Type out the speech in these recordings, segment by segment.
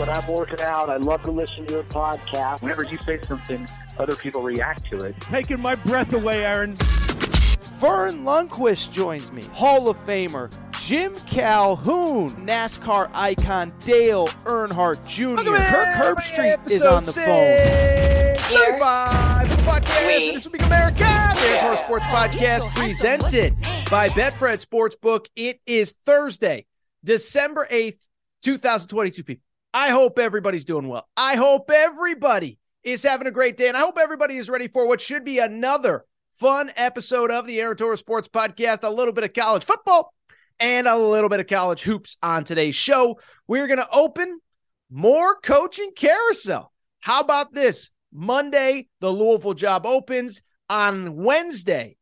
When I'm working out. I love to listen to your podcast. Whenever you say something, other people react to it. Taking my breath away, Aaron. Verne Lundquist joins me. Hall of Famer Jim Calhoun, NASCAR icon Dale Earnhardt Jr. Kirk Herbstreit is on the phone. 35 of the podcast. And this will be America. The NASCAR Sports Podcast presented by Betfred Sportsbook. It is Thursday, December 8th, 2022, people. I hope everybody's doing well. I hope everybody is having a great day. And I hope everybody is ready for what should be another fun episode of the Aaron Sports Podcast. A little bit of college football and a little bit of college hoops on today's show. We're going to open more coaching carousel. How about this? Monday, the Louisville job opens. On Wednesday,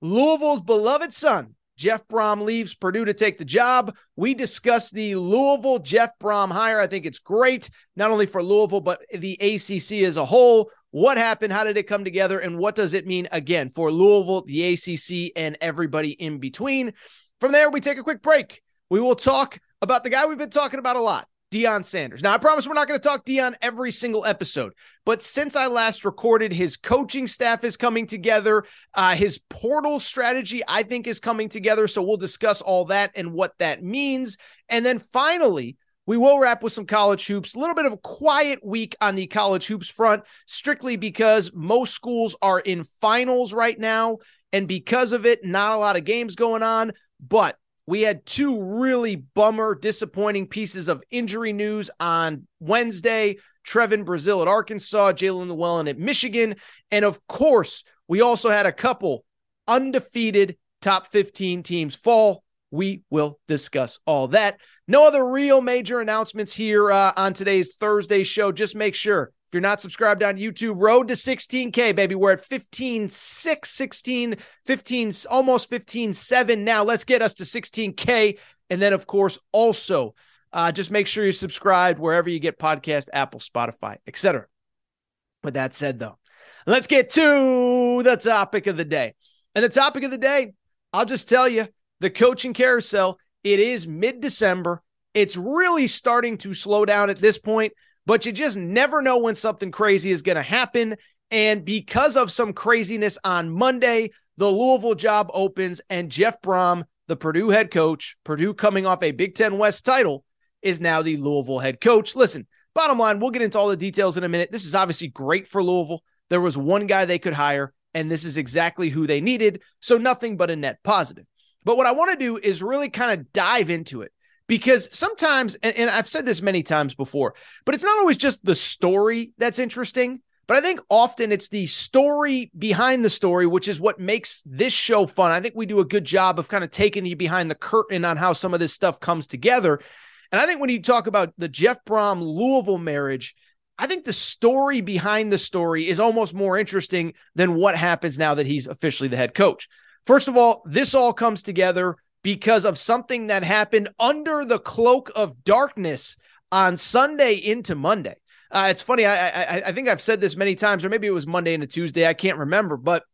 Louisville's beloved son, Jeff Brohm leaves Purdue to take the job. We discuss the Louisville Jeff Brohm hire. I think it's great, not only for Louisville, but the ACC as a whole. What happened? How did it come together? And what does it mean again for Louisville, the ACC, and everybody in between? From there, we take a quick break. We will talk about the guy we've been talking about a lot, Deion Sanders. Now, I promise we're not going to talk Deion every single episode, but since I last recorded, his coaching staff is coming together. Uh, his portal strategy, I think, is coming together. So we'll discuss all that and what that means. And then finally, we will wrap with some college hoops. A little bit of a quiet week on the college hoops front, strictly because most schools are in finals right now. And because of it, not a lot of games going on. But we had two really bummer, disappointing pieces of injury news on Wednesday. Trevon Brazile at Arkansas, Jaelin Llewellyn at Michigan. And of course, we also had a couple undefeated top 15 teams fall. We will discuss all that. No other real major announcements here uh, on today's Thursday show. Just make sure you're not subscribed on YouTube, road to 16K, baby. We're at 15, 6, 16, 15, almost 15, 7 now. Let's get us to 16K. And then, of course, also uh, just make sure you're subscribed wherever you get podcast, Apple, Spotify, etc. With that said, though, let's get to the topic of the day. And the topic of the day, I'll just tell you the coaching carousel. It is mid December. It's really starting to slow down at this point, but you just never know when something crazy is going to happen. And because of some craziness on Monday, the Louisville job opens, and Jeff Brohm, the Purdue head coach, Purdue coming off a Big Ten West title, is now the Louisville head coach. Listen, bottom line, we'll get into all the details in a minute. This is obviously great for Louisville. There was one guy they could hire, and this is exactly who they needed. So nothing but a net positive. But what I want to do is really kind of dive into it because sometimes, and, and, I've said this many times before, but it's not always just the story that's interesting. But I think often it's the story behind the story, which is what makes this show fun. I think we do a good job of kind of taking you behind the curtain on how some of this stuff comes together. And I think when you talk about the Jeff Brohm Louisville marriage, I think the story behind the story is almost more interesting than what happens now that he's officially the head coach. First of all, this all comes together because of something that happened under the cloak of darkness on Sunday into Monday. Uh, it's funny. I, I I think I've said this many times, or maybe it was Monday into Tuesday. I can't remember, but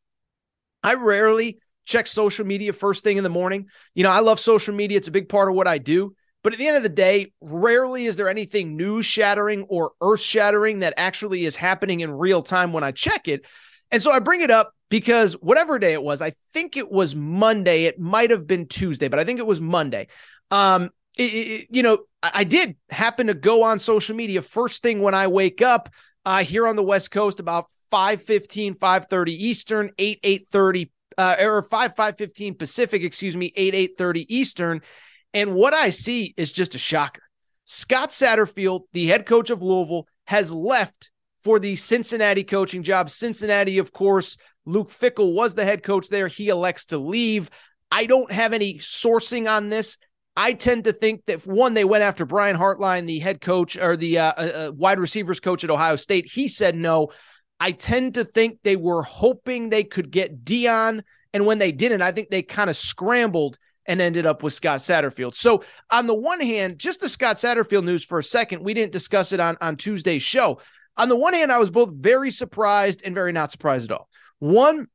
I rarely check social media first thing in the morning. You know, I love social media; it's a big part of what I do. But at the end of the day, rarely is there anything news shattering or earth shattering that actually is happening in real time when I check it. And so I bring it up because whatever day it was, I think it was Monday. It might have been Tuesday, but I think it was Monday. Um, it, it, you know, I, I, did happen to go on social media first thing when I wake up uh, here on the West Coast about 5:15, 5:30 Eastern, 8 8:30 uh, or 5 5:15 Pacific, excuse me, 8 8:30 Eastern, and what I see is just a shocker. Scott Satterfield, the head coach of Louisville, has left for the Cincinnati coaching job. Cincinnati, of course, Luke Fickell was the head coach there. He elects to leave. I don't have any sourcing on this. I tend to think that one, they went after Brian Hartline, the head coach or the uh, uh, uh, wide receivers coach at Ohio State. He said no. I tend to think they were hoping they could get Deion. and when they didn't, I think they kind of scrambled and ended up with Scott Satterfield. So on the one hand, just the Scott Satterfield news for a second, we didn't discuss it on on Tuesday's show. On the one hand, I was both very surprised and very not surprised at all. One,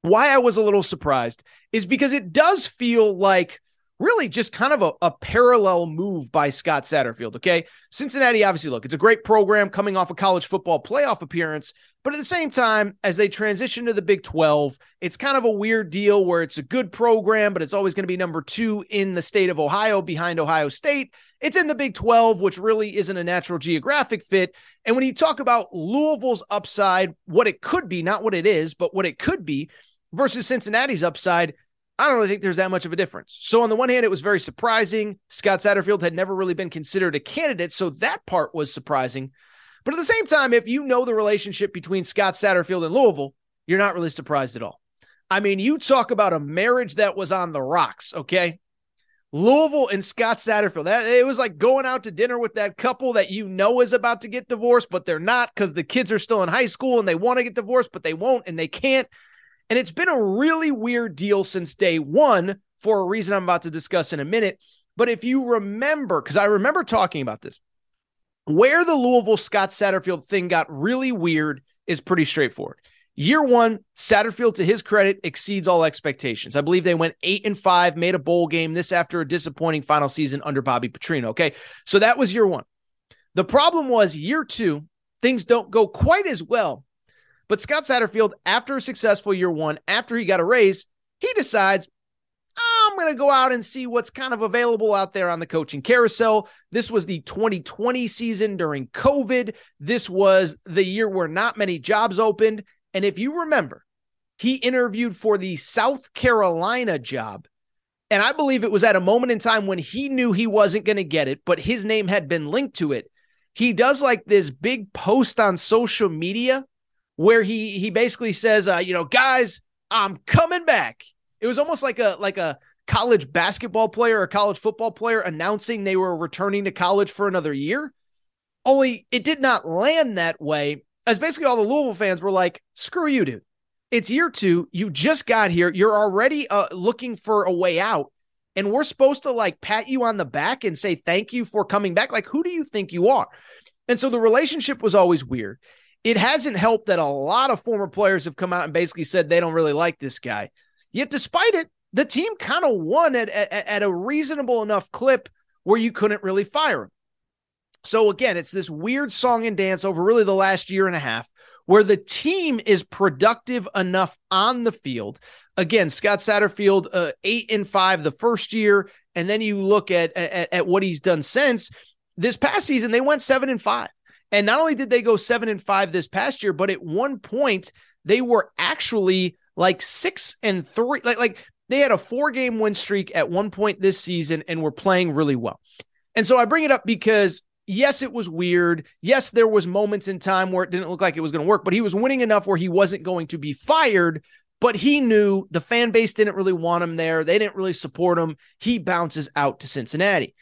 why I was a little surprised is because it does feel like really just kind of a, a, parallel move by Scott Satterfield. Okay. Cincinnati, obviously, look, it's a great program coming off a college football playoff appearance. But at the same time, as they transition to the Big 12, it's kind of a weird deal where it's a good program, but it's always going to be number two in the state of Ohio behind Ohio State. It's in the Big 12, which really isn't a natural geographic fit. And when you talk about Louisville's upside, what it could be, not what it is, but what it could be versus Cincinnati's upside, I don't really think there's that much of a difference. So on the one hand, it was very surprising. Scott Satterfield had never really been considered a candidate, so that part was surprising. But at the same time, if you know the relationship between Scott Satterfield and Louisville, you're not really surprised at all. I mean, you talk about a marriage that was on the rocks, okay? Louisville and Scott Satterfield. That it was like going out to dinner with that couple that you know is about to get divorced, but they're not because the kids are still in high school and they want to get divorced, but they won't and they can't. And it's been a really weird deal since day one for a reason I'm about to discuss in a minute. But if you remember, because I remember talking about this, where the Louisville Scott Satterfield thing got really weird is pretty straightforward. Year one, Satterfield, to his credit, exceeds all expectations. I believe they went eight and five, made a bowl game. This after a disappointing final season under Bobby Petrino. Okay. So that was year one. The problem was year two, things don't go quite as well. But Scott Satterfield, after a successful year one, after he got a raise, he decides, I'm going to go out and see what's kind of available out there on the coaching carousel. This was the 2020 season during COVID. This was the year where not many jobs opened. And if you remember, he interviewed for the South Carolina job. And I believe it was at a moment in time when he knew he wasn't going to get it, but his name had been linked to it. He does like this big post on social media where he he basically says, uh, you know, guys, I'm coming back. It was almost like a like a college basketball player or college football player announcing they were returning to college for another year. Only it did not land that way, as basically all the Louisville fans were like, screw you, dude. It's year two. You just got here. You're already uh, looking for a way out. And we're supposed to like pat you on the back and say thank you for coming back. Like, who do you think you are? And so the relationship was always weird. It hasn't helped that a lot of former players have come out and basically said they don't really like this guy. Yet, despite it, the team kind of won at, at, at a reasonable enough clip where you couldn't really fire him. So again, it's this weird song and dance over really the last year and a half where the team is productive enough on the field. Again, Scott Satterfield, uh, eight and five the first year, and then you look at, at at what he's done since this past season. They went seven and five, and not only did they go seven and five this past year, but at one point they were actually like six and three. Like like they had a four game win streak at one point this season and were playing really well. And so I bring it up because yes, it was weird. Yes, there was moments in time where it didn't look like it was going to work, but he was winning enough where he wasn't going to be fired. But he knew the fan base didn't really want him there. They didn't really support him. He bounces out to Cincinnati.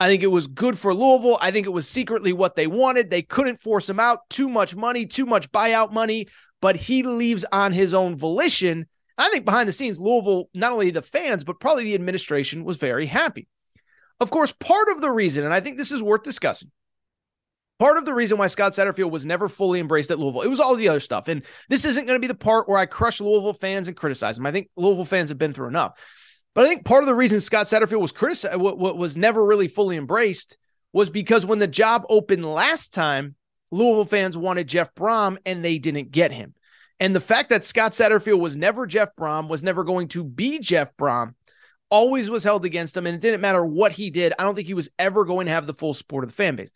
I think it was good for Louisville. I think it was secretly what they wanted. They couldn't force him out. Too much money, too much buyout money, but he leaves on his own volition I think behind the scenes, Louisville, not only the fans, but probably the administration was very happy. Of course, part of the reason, and I think this is worth discussing, part of the reason why Scott Satterfield was never fully embraced at Louisville, it was all the other stuff. And this isn't going to be the part where I crush Louisville fans and criticize them. I think Louisville fans have been through enough. But I think part of the reason Scott Satterfield was criticized, uh, what, what was never really fully embraced, was because when the job opened last time, Louisville fans wanted Jeff Brohm and they didn't get him. And the fact that Scott Satterfield was never Jeff Brohm, was never going to be Jeff Brohm, always was held against him. And it didn't matter what he did. I don't think he was ever going to have the full support of the fan base.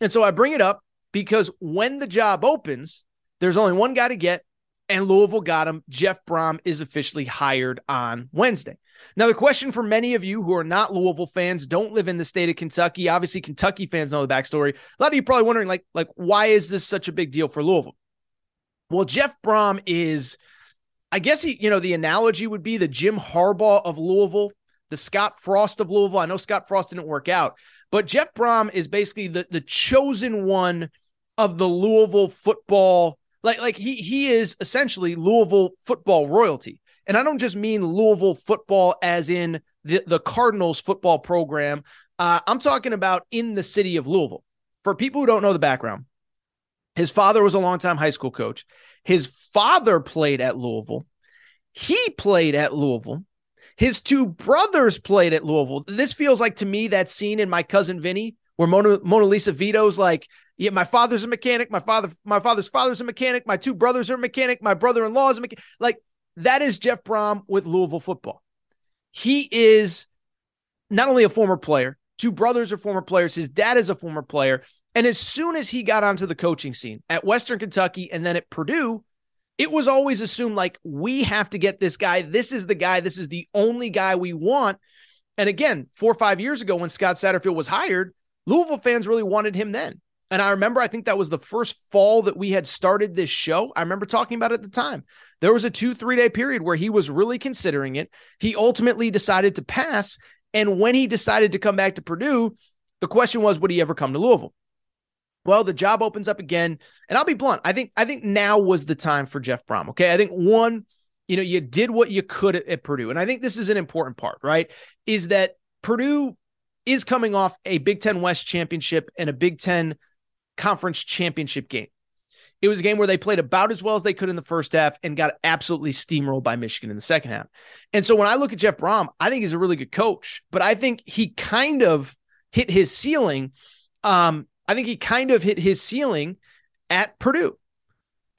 And so I bring it up because when the job opens, there's only one guy to get, and Louisville got him. Jeff Brohm is officially hired on Wednesday. Now, the question for many of you who are not Louisville fans, don't live in the state of Kentucky. Obviously, Kentucky fans know the backstory. A lot of you probably wondering, like, like why is this such a big deal for Louisville? Well, Jeff Brohm is, I guess he, you know, the analogy would be the Jim Harbaugh of Louisville, the Scott Frost of Louisville. I know Scott Frost didn't work out, but Jeff Brohm is basically the the chosen one of the Louisville football. Like, like he he is essentially Louisville football royalty. And I don't just mean Louisville football as in the, the Cardinals football program. Uh, I'm talking about in the city of Louisville. For people who don't know the background, his father was a longtime high school coach. His father played at Louisville. He played at Louisville. His two brothers played at Louisville. This feels like to me that scene in my cousin Vinny where Mona, Mona Lisa Vito's like, yeah, my father's a mechanic. My father, my father's father's a mechanic. My two brothers are a mechanic. My brother-in-law is a mechanic. Like that is Jeff Brohm with Louisville football. He is not only a former player, two brothers are former players. His dad is a former player. And as soon as he got onto the coaching scene at Western Kentucky and then at Purdue, it was always assumed like we have to get this guy. This is the guy. This is the only guy we want. And again, four or five years ago when Scott Satterfield was hired, Louisville fans really wanted him then. And I remember, I think that was the first fall that we had started this show. I remember talking about it at the time. There was a two, three day period where he was really considering it. He ultimately decided to pass. And when he decided to come back to Purdue, the question was, would he ever come to Louisville? Well, the job opens up again. And I'll be blunt. I think, I think now was the time for Jeff Brohm. Okay. I think one, you know, you did what you could at, at Purdue. And I think this is an important part, right? Is that Purdue is coming off a Big Ten West championship and a Big Ten conference championship game. It was a game where they played about as well as they could in the first half and got absolutely steamrolled by Michigan in the second half. And so when I look at Jeff Brohm, I think he's a really good coach, but I think he kind of hit his ceiling. Um, I think he kind of hit his ceiling at Purdue.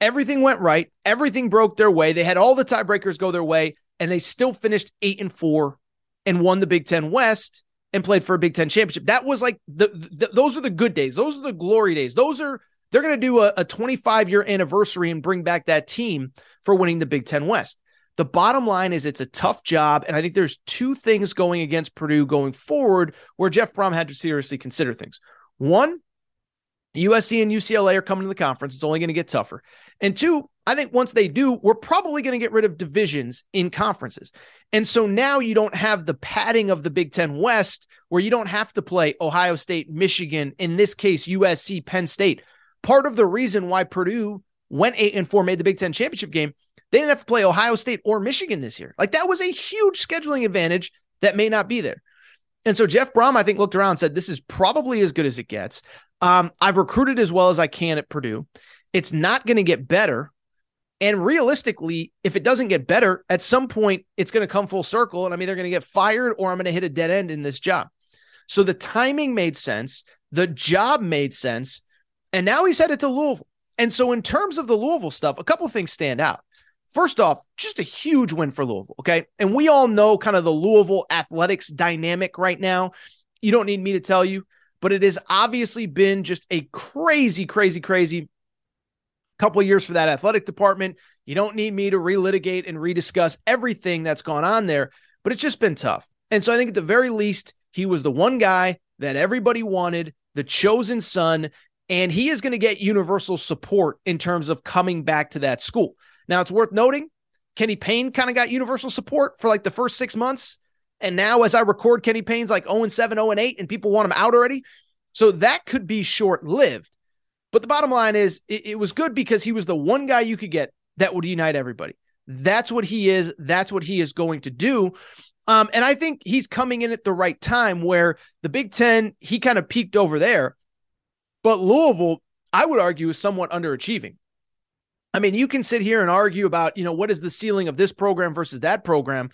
Everything went right. Everything broke their way. They had all the tiebreakers go their way, and they still finished eight and four and won the Big Ten West and played for a Big Ten championship. That was like the, the those are the good days. Those are the glory days. Those are they're going to do a, a 25 year anniversary and bring back that team for winning the Big Ten West. The bottom line is it's a tough job, and I think there's two things going against Purdue going forward where Jeff Brohm had to seriously consider things. One, USC and UCLA are coming to the conference. It's only going to get tougher. And two, I think once they do, we're probably going to get rid of divisions in conferences. And so now you don't have the padding of the Big Ten West where you don't have to play Ohio State, Michigan, in this case, USC, Penn State. Part of the reason why Purdue went eight and four, made the Big Ten championship game, they didn't have to play Ohio State or Michigan this year. Like that was a huge scheduling advantage that may not be there. And so Jeff Brohm, I think, looked around and said, This is probably as good as it gets. Um, I've recruited as well as I can at Purdue. It's not going to get better. And realistically, if it doesn't get better, at some point it's going to come full circle. And I'm either going to get fired or I'm going to hit a dead end in this job. So the timing made sense. The job made sense. And now he's headed to Louisville. And so, in terms of the Louisville stuff, a couple things stand out. First off, just a huge win for Louisville. Okay. And we all know kind of the Louisville athletics dynamic right now. You don't need me to tell you but it has obviously been just a crazy, crazy, crazy couple of years for that athletic department. You don't need me to relitigate and rediscuss everything that's gone on there, but it's just been tough. And so I think at the very least, he was the one guy that everybody wanted, the chosen son, and he is going to get universal support in terms of coming back to that school. Now, it's worth noting Kenny Payne kind of got universal support for like the first six months. And now, as I record, Kenny Payne's like 0 7, 0 8, and people want him out already. So that could be short lived. But the bottom line is, it, it, was good because he was the one guy you could get that would unite everybody. That's what he is. That's what he is going to do. Um, and I think he's coming in at the right time where the Big Ten, he kind of peaked over there. But Louisville, I would argue, is somewhat underachieving. I mean, you can sit here and argue about, you know, what is the ceiling of this program versus that program.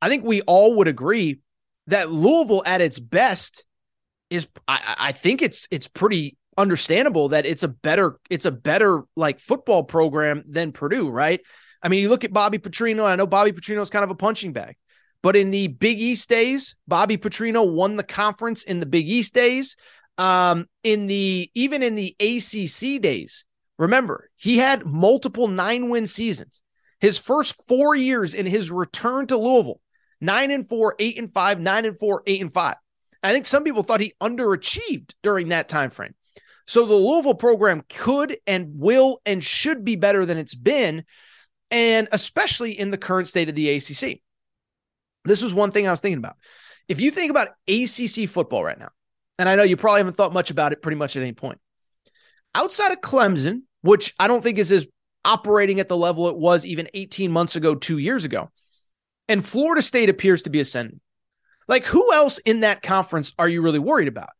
I think we all would agree that Louisville at its best is I, I think it's it's pretty understandable that it's a better it's a better like football program than Purdue, right? I mean, you look at Bobby Petrino. I know Bobby Petrino is kind of a punching bag, but in the Big East days, Bobby Petrino won the conference in the Big East days. Um, in the even in the ACC days, remember he had multiple nine win seasons. His first four years in his return to Louisville, nine and four, eight and five, nine and four, eight and five. I think some people thought he underachieved during that time frame. So the Louisville program could and will and should be better than it's been, and especially in the current state of the ACC. This was one thing I was thinking about. If you think about ACC football right now, and I know you probably haven't thought much about it pretty much at any point, outside of Clemson, which I don't think is as operating at the level it was even 18 months ago, two years ago, and Florida State appears to be ascending. Like, who else in that conference are you really worried about?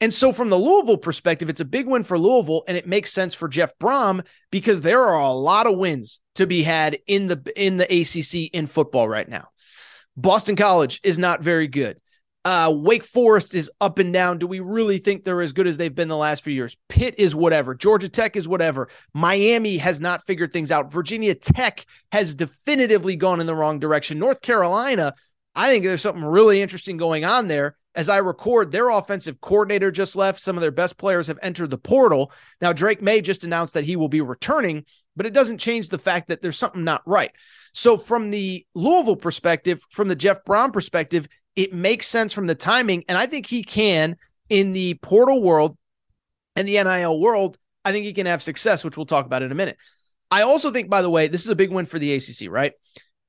And so, from the Louisville perspective, it's a big win for Louisville, and it makes sense for Jeff Brohm because there are a lot of wins to be had in the in the ACC in football right now. Boston College is not very good. Uh, Wake Forest is up and down. Do we really think they're as good as they've been the last few years? Pitt is whatever. Georgia Tech is whatever. Miami has not figured things out. Virginia Tech has definitively gone in the wrong direction. North Carolina, I think there's something really interesting going on there. As I record, their offensive coordinator just left. Some of their best players have entered the portal. Now, Drake Maye just announced that he will be returning, but it doesn't change the fact that there's something not right. So, from the Louisville perspective, from the Jeff Brohm perspective, it makes sense from the timing. And I think he can in the portal world and the NIL world. I think he can have success, which we'll talk about in a minute. I also think, by the way, this is a big win for the ACC, right?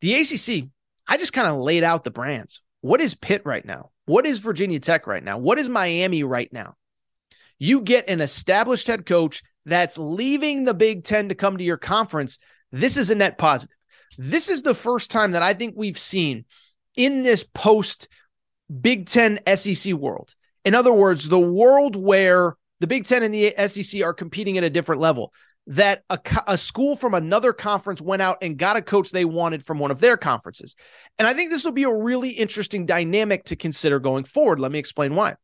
The ACC, I just kind of laid out the brands. What is Pitt right now? What is Virginia Tech right now? What is Miami right now? You get an established head coach that's leaving the Big Ten to come to your conference. This is a net positive. This is the first time that I think we've seen in this post Big Ten SEC world. In other words, the world where the Big Ten and the SEC are competing at a different level, that a, a school from another conference went out and got a coach they wanted from one of their conferences. And I think this will be a really interesting dynamic to consider going forward. Let me explain why.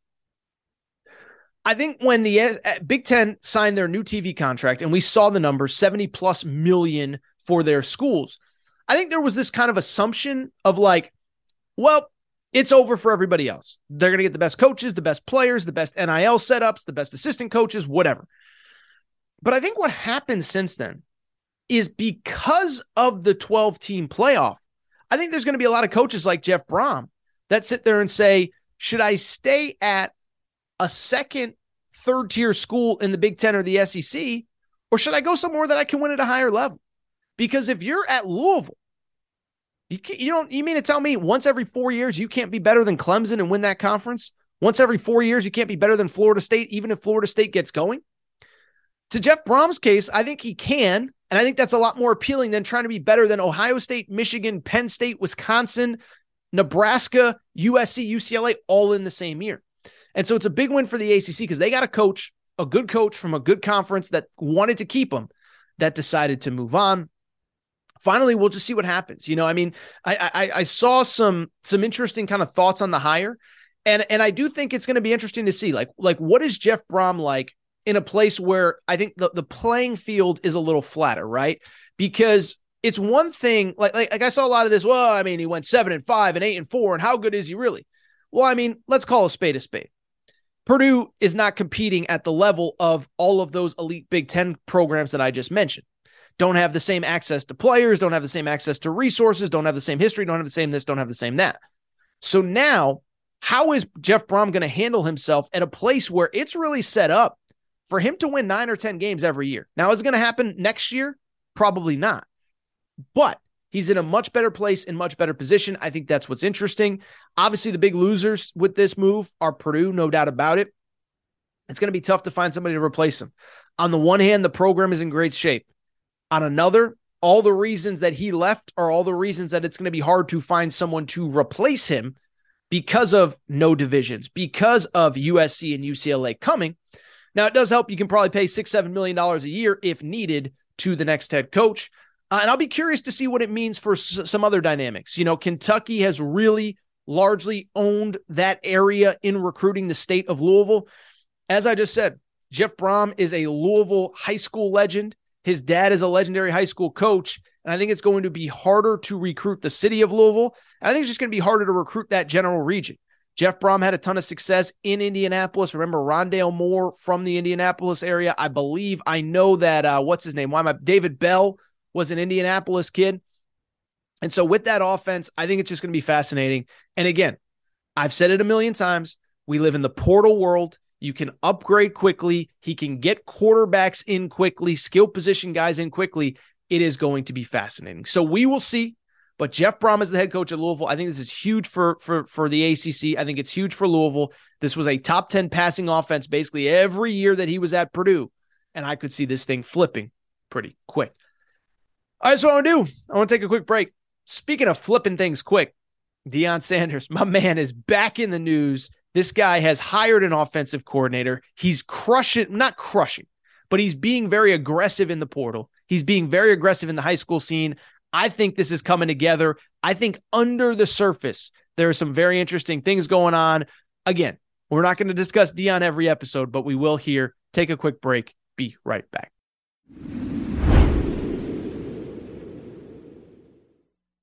I think when the uh, Big Ten signed their new TV contract and we saw the number 70 plus million for their schools, I think there was this kind of assumption of like, well, it's over for everybody else. They're going to get the best coaches, the best players, the best NIL setups, the best assistant coaches, whatever. But I think what happened since then is because of the 12 team playoff, I think there's going to be a lot of coaches like Jeff Brohm that sit there and say, should I stay at a second, third tier school in the Big Ten or the SEC, or should I go somewhere that I can win at a higher level? Because if you're at Louisville you, you don't you mean to tell me once every four years you can't be better than Clemson and win that conference? Once every four years you can't be better than Florida State, even if Florida State gets going? To Jeff Brohm's case, I think he can. And I think that's a lot more appealing than trying to be better than Ohio State, Michigan, Penn State, Wisconsin, Nebraska, USC, UCLA, all in the same year. And so it's a big win for the ACC because they got a coach, a good coach from a good conference that wanted to keep him, that decided to move on finally we'll just see what happens you know? I mean I, I i, saw some some interesting kind of thoughts on the hire and and i do think it's going to be interesting to see like like what is jeff brohm like in a place where i think the, the playing field is a little flatter right? Because it's one thing like, like like i saw a lot of this well i mean he went seven and five and eight and four and how good is he really? Well i mean let's call a spade a spade. Purdue is not competing at the level of all of those elite big ten programs that i just mentioned don't have the same access to players, don't have the same access to resources, don't have the same history, don't have the same this, don't have the same that. So now, how is Jeff Brohm going to handle himself at a place where it's really set up for him to win nine or 10 games every year? Now, is it going to happen next year? Probably not. But he's in a much better place, in much better position. I think that's what's interesting. Obviously, the big losers with this move are Purdue, no doubt about it. It's going to be tough to find somebody to replace him. On the one hand, the program is in great shape. On another, all the reasons that he left are all the reasons that it's going to be hard to find someone to replace him because of no divisions, because of USC and UCLA coming. Now, it does help. You can probably pay six, seven million dollars a year if needed to the next head coach. Uh, and I'll be curious to see what it means for s- some other dynamics. You know, Kentucky has really largely owned that area in recruiting the state of Louisville. As I just said, Jeff Brohm is a Louisville high school legend. His dad is a legendary high school coach. And I think it's going to be harder to recruit the city of Louisville. And I think it's just going to be harder to recruit that general region. Jeff Brohm had a ton of success in Indianapolis. Remember Rondale Moore from the Indianapolis area. I believe I know that uh, what's his name? Why am I David Bell was an Indianapolis kid. And so with that offense, I think it's just going to be fascinating. And again, I've said it a million times. We live in the portal world. You can upgrade quickly. He can get quarterbacks in quickly, skill position guys in quickly. It is going to be fascinating. So we will see. But Jeff Brohm is the head coach at Louisville. I think this is huge for for for the ACC. I think it's huge for Louisville. This was a top 10 passing offense basically every year that he was at Purdue. And I could see this thing flipping pretty quick. All right, so what I want to do, I want to take a quick break. Speaking of flipping things quick, Deion Sanders, my man, is back in the news. This guy has hired an offensive coordinator. He's crushing, not crushing, but he's being very aggressive in the portal. He's being very aggressive in the high school scene. I think this is coming together. I think under the surface, there are some very interesting things going on. Again, we're not going to discuss Deion every episode, but we will here. Take a quick break. Be right back.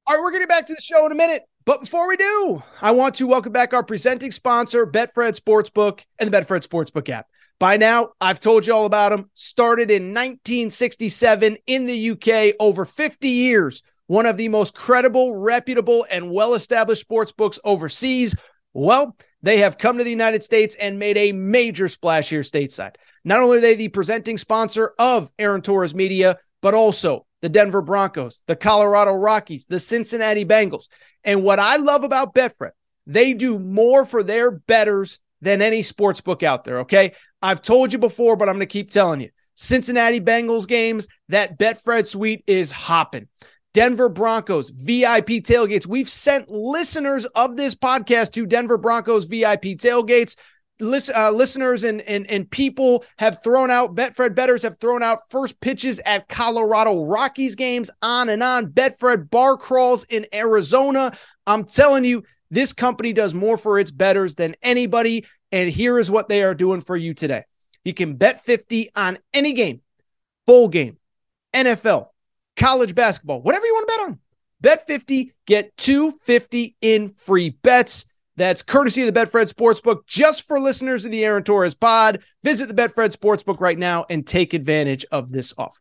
All right, we're getting back to the show in a minute. But before we do, I want to welcome back our presenting sponsor, Betfred Sportsbook and the Betfred Sportsbook app. By now, I've told you all about them. Started in 1967 in the UK, over 50 years, one of the most credible, reputable, and well established sports books overseas. Well, they have come to the United States and made a major splash here stateside. Not only are they the presenting sponsor of Aaron Torres Media, but also the Denver Broncos, the Colorado Rockies, the Cincinnati Bengals. And what I love about Betfred, they do more for their betters than any sports book out there. Okay. I've told you before, but I'm going to keep telling you. Cincinnati Bengals games, that Betfred suite is hopping. Denver Broncos VIP tailgates. We've sent listeners of this podcast to Denver Broncos VIP tailgates. Listen, uh, listeners and, and and people have thrown out Betfred betters have thrown out first pitches at Colorado Rockies games on and on. Betfred bar crawls in Arizona. I'm telling you, this company does more for its betters than anybody. And here is what they are doing for you today. You can bet 50 on any game, bowl game, NFL, college basketball, whatever you want to bet on. Bet 50, get 250 in free bets. That's courtesy of the Betfred Sportsbook just for listeners of the Aaron Torres pod. Visit the Betfred Sportsbook right now and take advantage of this offer.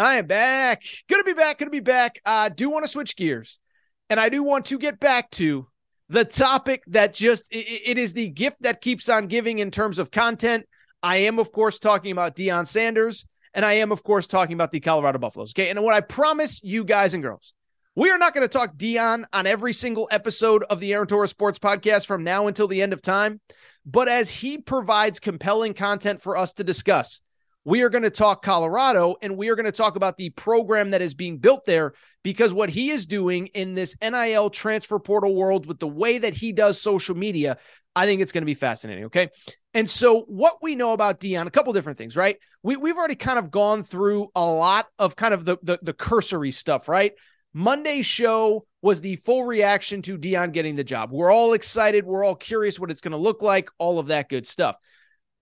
I am back. Gonna be back. Gonna be back. I do want to switch gears, and I do want to get back to the topic that just it, it is the gift that keeps on giving in terms of content. I am, of course, talking about Deion Sanders, and I am, of course, talking about the Colorado Buffaloes. Okay, and what I promise you guys and girls, we are not going to talk Deion on every single episode of the Aaron Torres Sports Podcast from now until the end of time. But as he provides compelling content for us to discuss, we are going to talk Colorado and we are going to talk about the program that is being built there because what he is doing in this NIL transfer portal world with the way that he does social media, I think it's going to be fascinating. Okay. And so, what we know about Deion, a couple different things, right? We, we've already kind of gone through a lot of kind of the, the, the cursory stuff, right? Monday's show was the full reaction to Deion getting the job. We're all excited. We're all curious what it's going to look like, all of that good stuff.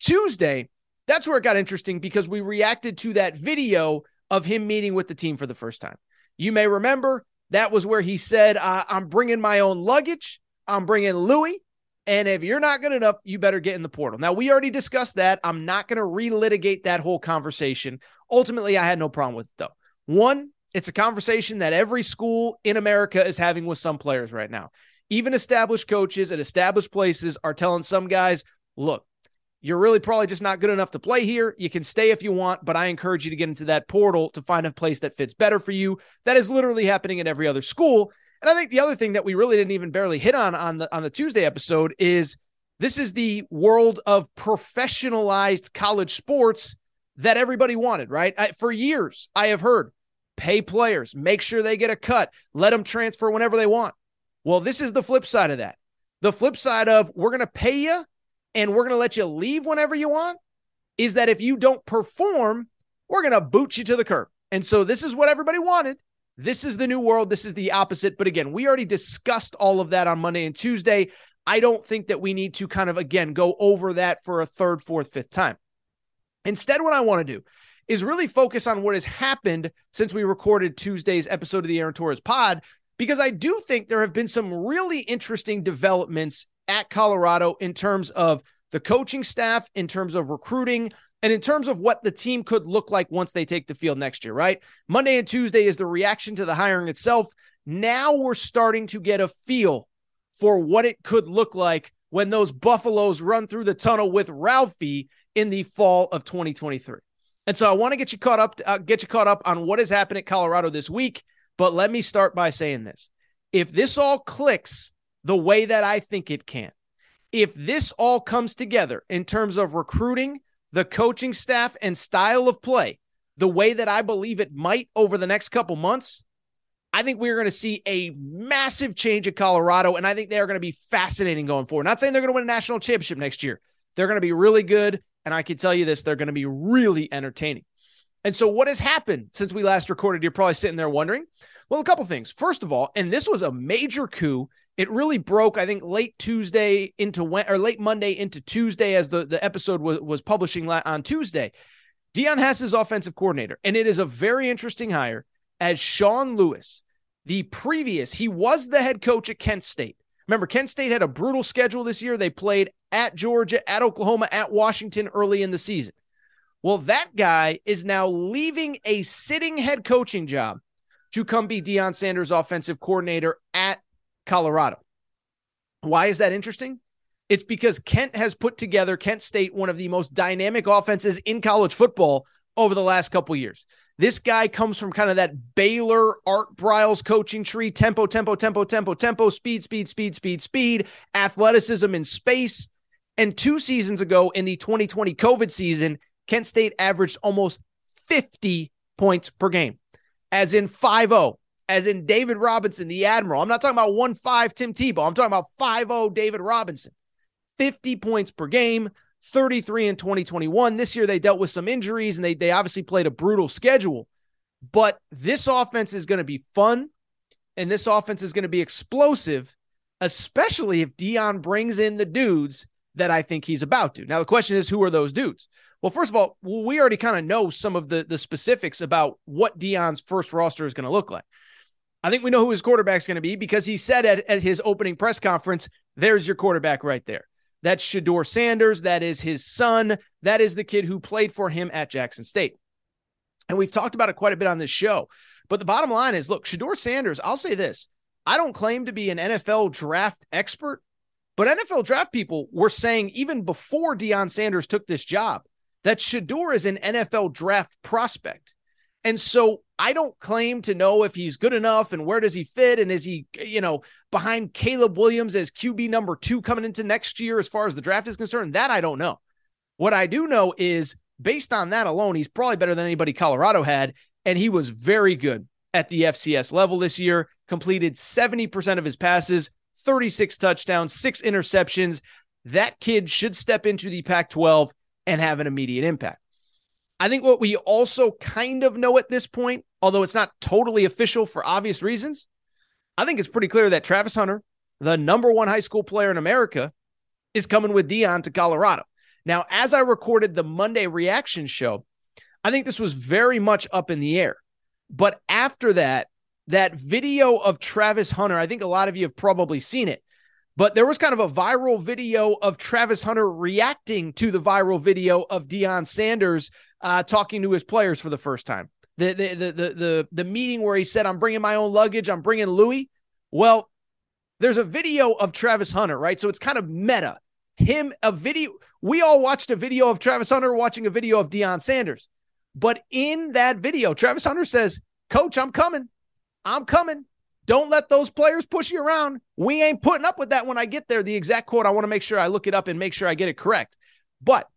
Tuesday, that's where it got interesting because we reacted to that video of him meeting with the team for the first time. You may remember That was where he said, uh, I'm bringing my own luggage. I'm bringing Louis. And if you're not good enough, you better get in the portal. Now, we already discussed that. I'm not going to relitigate that whole conversation. Ultimately, I had no problem with it, though. One, it's a conversation that every school in America is having with some players right now. Even established coaches at established places are telling some guys, look, you're really probably just not good enough to play here. You can stay if you want, but I encourage you to get into that portal to find a place that fits better for you. That is literally happening at every other school. And I think the other thing that we really didn't even barely hit on on the on the Tuesday episode is this is the world of professionalized college sports that everybody wanted, right? I, for years, I have heard pay players, make sure they get a cut, let them transfer whenever they want. Well, this is the flip side of that. The flip side of we're going to pay you and we're going to let you leave whenever you want is that if you don't perform, we're going to boot you to the curb. And so this is what everybody wanted. This is the new world. This is the opposite. But again, we already discussed all of that on Monday and Tuesday. I don't think that we need to kind of, again, go over that for a third, fourth, fifth time. Instead, what I want to do is really focus on what has happened since we recorded Tuesday's episode of the Aaron Torres pod, because I do think there have been some really interesting developments at Colorado in terms of the coaching staff, in terms of recruiting, and in terms of what the team could look like once they take the field next year, right? Monday and Tuesday is the reaction to the hiring itself. Now we're starting to get a feel for what it could look like when those Buffaloes run through the tunnel with Ralphie in the fall of 2023. And so I want to get you caught up, uh, get you caught up on what has happened at Colorado this week. But let me start by saying this: if this all clicks the way that I think it can, if this all comes together in terms of recruiting the coaching staff and style of play the way that I believe it might over the next couple months, I think we're going to see a massive change at Colorado. And I think they are going to be fascinating going forward. Not saying they're going to win a national championship next year. They're going to be really good. And I can tell you this, they're going to be really entertaining. And so, what has happened since we last recorded? You're probably sitting there wondering. Well, a couple things. First of all, and this was a major coup it really broke, I think, late Tuesday into or late Monday into Tuesday as the, the episode was, was publishing on Tuesday. Deion Hess offensive coordinator, and it is a very interesting hire as Sean Lewis, the previous, he was the head coach at Kent State. Remember, Kent State had a brutal schedule this year. They played at Georgia, at Oklahoma, at Washington early in the season. Well, that guy is now leaving a sitting head coaching job to come be Deion Sanders' offensive coordinator at Colorado. Why is that interesting? It's because Kent has put together Kent State one of the most dynamic offenses in college football over the last couple years. This guy comes from kind of that Baylor Art Briles coaching tree tempo, tempo, tempo, tempo, tempo, speed, speed, speed, speed, speed, athleticism in space. And two seasons ago in the 2020 COVID season, Kent State averaged almost 50 points per game, as in 5 0 as in David Robinson, the Admiral. I'm not talking about 1 5 Tim Tebow. I'm talking about 5 0 David Robinson. 50 points per game, 33 in 2021. This year they dealt with some injuries and they, they obviously played a brutal schedule. But this offense is going to be fun and this offense is going to be explosive, especially if Deion brings in the dudes that I think he's about to. Now, the question is, who are those dudes? Well, first of all, we already kind of know some of the, the specifics about what Deion's first roster is going to look like. I think we know who his quarterback's going to be because he said at, at his opening press conference, there's your quarterback right there. That's Shedeur Sanders. That is his son. That is the kid who played for him at Jackson State. And we've talked about it quite a bit on this show. But the bottom line is look, Shedeur Sanders, I'll say this I don't claim to be an NFL draft expert, but NFL draft people were saying even before Deion Sanders took this job that Shedeur is an NFL draft prospect. And so I don't claim to know if he's good enough and where does he fit and is he, you know, behind Caleb Williams as QB number 2 coming into next year as far as the draft is concerned, that I don't know. What I do know is based on that alone, he's probably better than anybody Colorado had and he was very good at the FCS level this year, completed 70% of his passes, 36 touchdowns, 6 interceptions. That kid should step into the Pac 12 and have an immediate impact. I think what we also kind of know at this point, although it's not totally official for obvious reasons, I think it's pretty clear that Travis Hunter, the number one high school player in America, is coming with Deion to Colorado. Now, as I recorded the Monday reaction show, I think this was very much up in the air. But after that, that video of Travis Hunter. I think a lot of you have probably seen it, but there was kind of a viral video of Travis Hunter reacting to the viral video of Deion Sanders uh, talking to his players for the first time. The, the the the the the meeting where he said, "I'm bringing my own luggage. I'm bringing Louis." Well, there's a video of Travis Hunter, right? So it's kind of meta. Him a video. We all watched a video of Travis Hunter watching a video of Deion Sanders, but in that video, Travis Hunter says, "Coach, I'm coming. I'm coming. Don't let those players push you around. We ain't putting up with that when I get there." The exact quote. I want to make sure I look it up and make sure I get it correct. But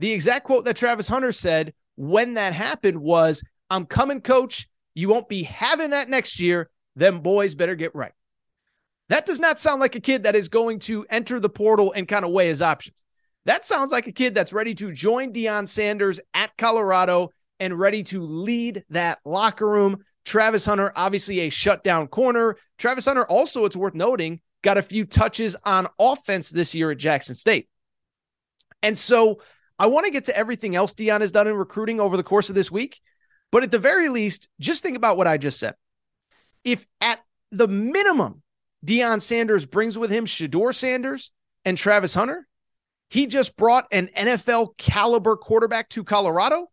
the exact quote that Travis Hunter said when that happened was, I'm coming, coach. You won't be having that next year. Them boys better get right. That does not sound like a kid that is going to enter the portal and kind of weigh his options. That sounds like a kid that's ready to join Deion Sanders at Colorado and ready to lead that locker room. Travis Hunter, obviously a shutdown corner. Travis Hunter, also, it's worth noting, got a few touches on offense this year at Jackson State. And so I want to get to everything else Deion has done in recruiting over the course of this week. But at the very least, just think about what I just said. If at the minimum, Deion Sanders brings with him Shedeur Sanders and Travis Hunter, he just brought an NFL caliber quarterback to Colorado,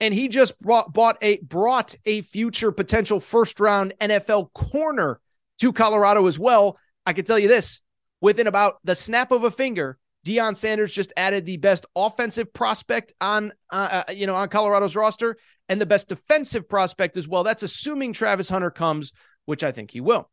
and he just brought, bought a brought a future potential first round NFL corner to Colorado as well. I can tell you this: within about the snap of a finger, Deion Sanders just added the best offensive prospect on, uh, uh, you know, on Colorado's roster and the best defensive prospect as well. That's assuming Travis Hunter comes, which I think he will.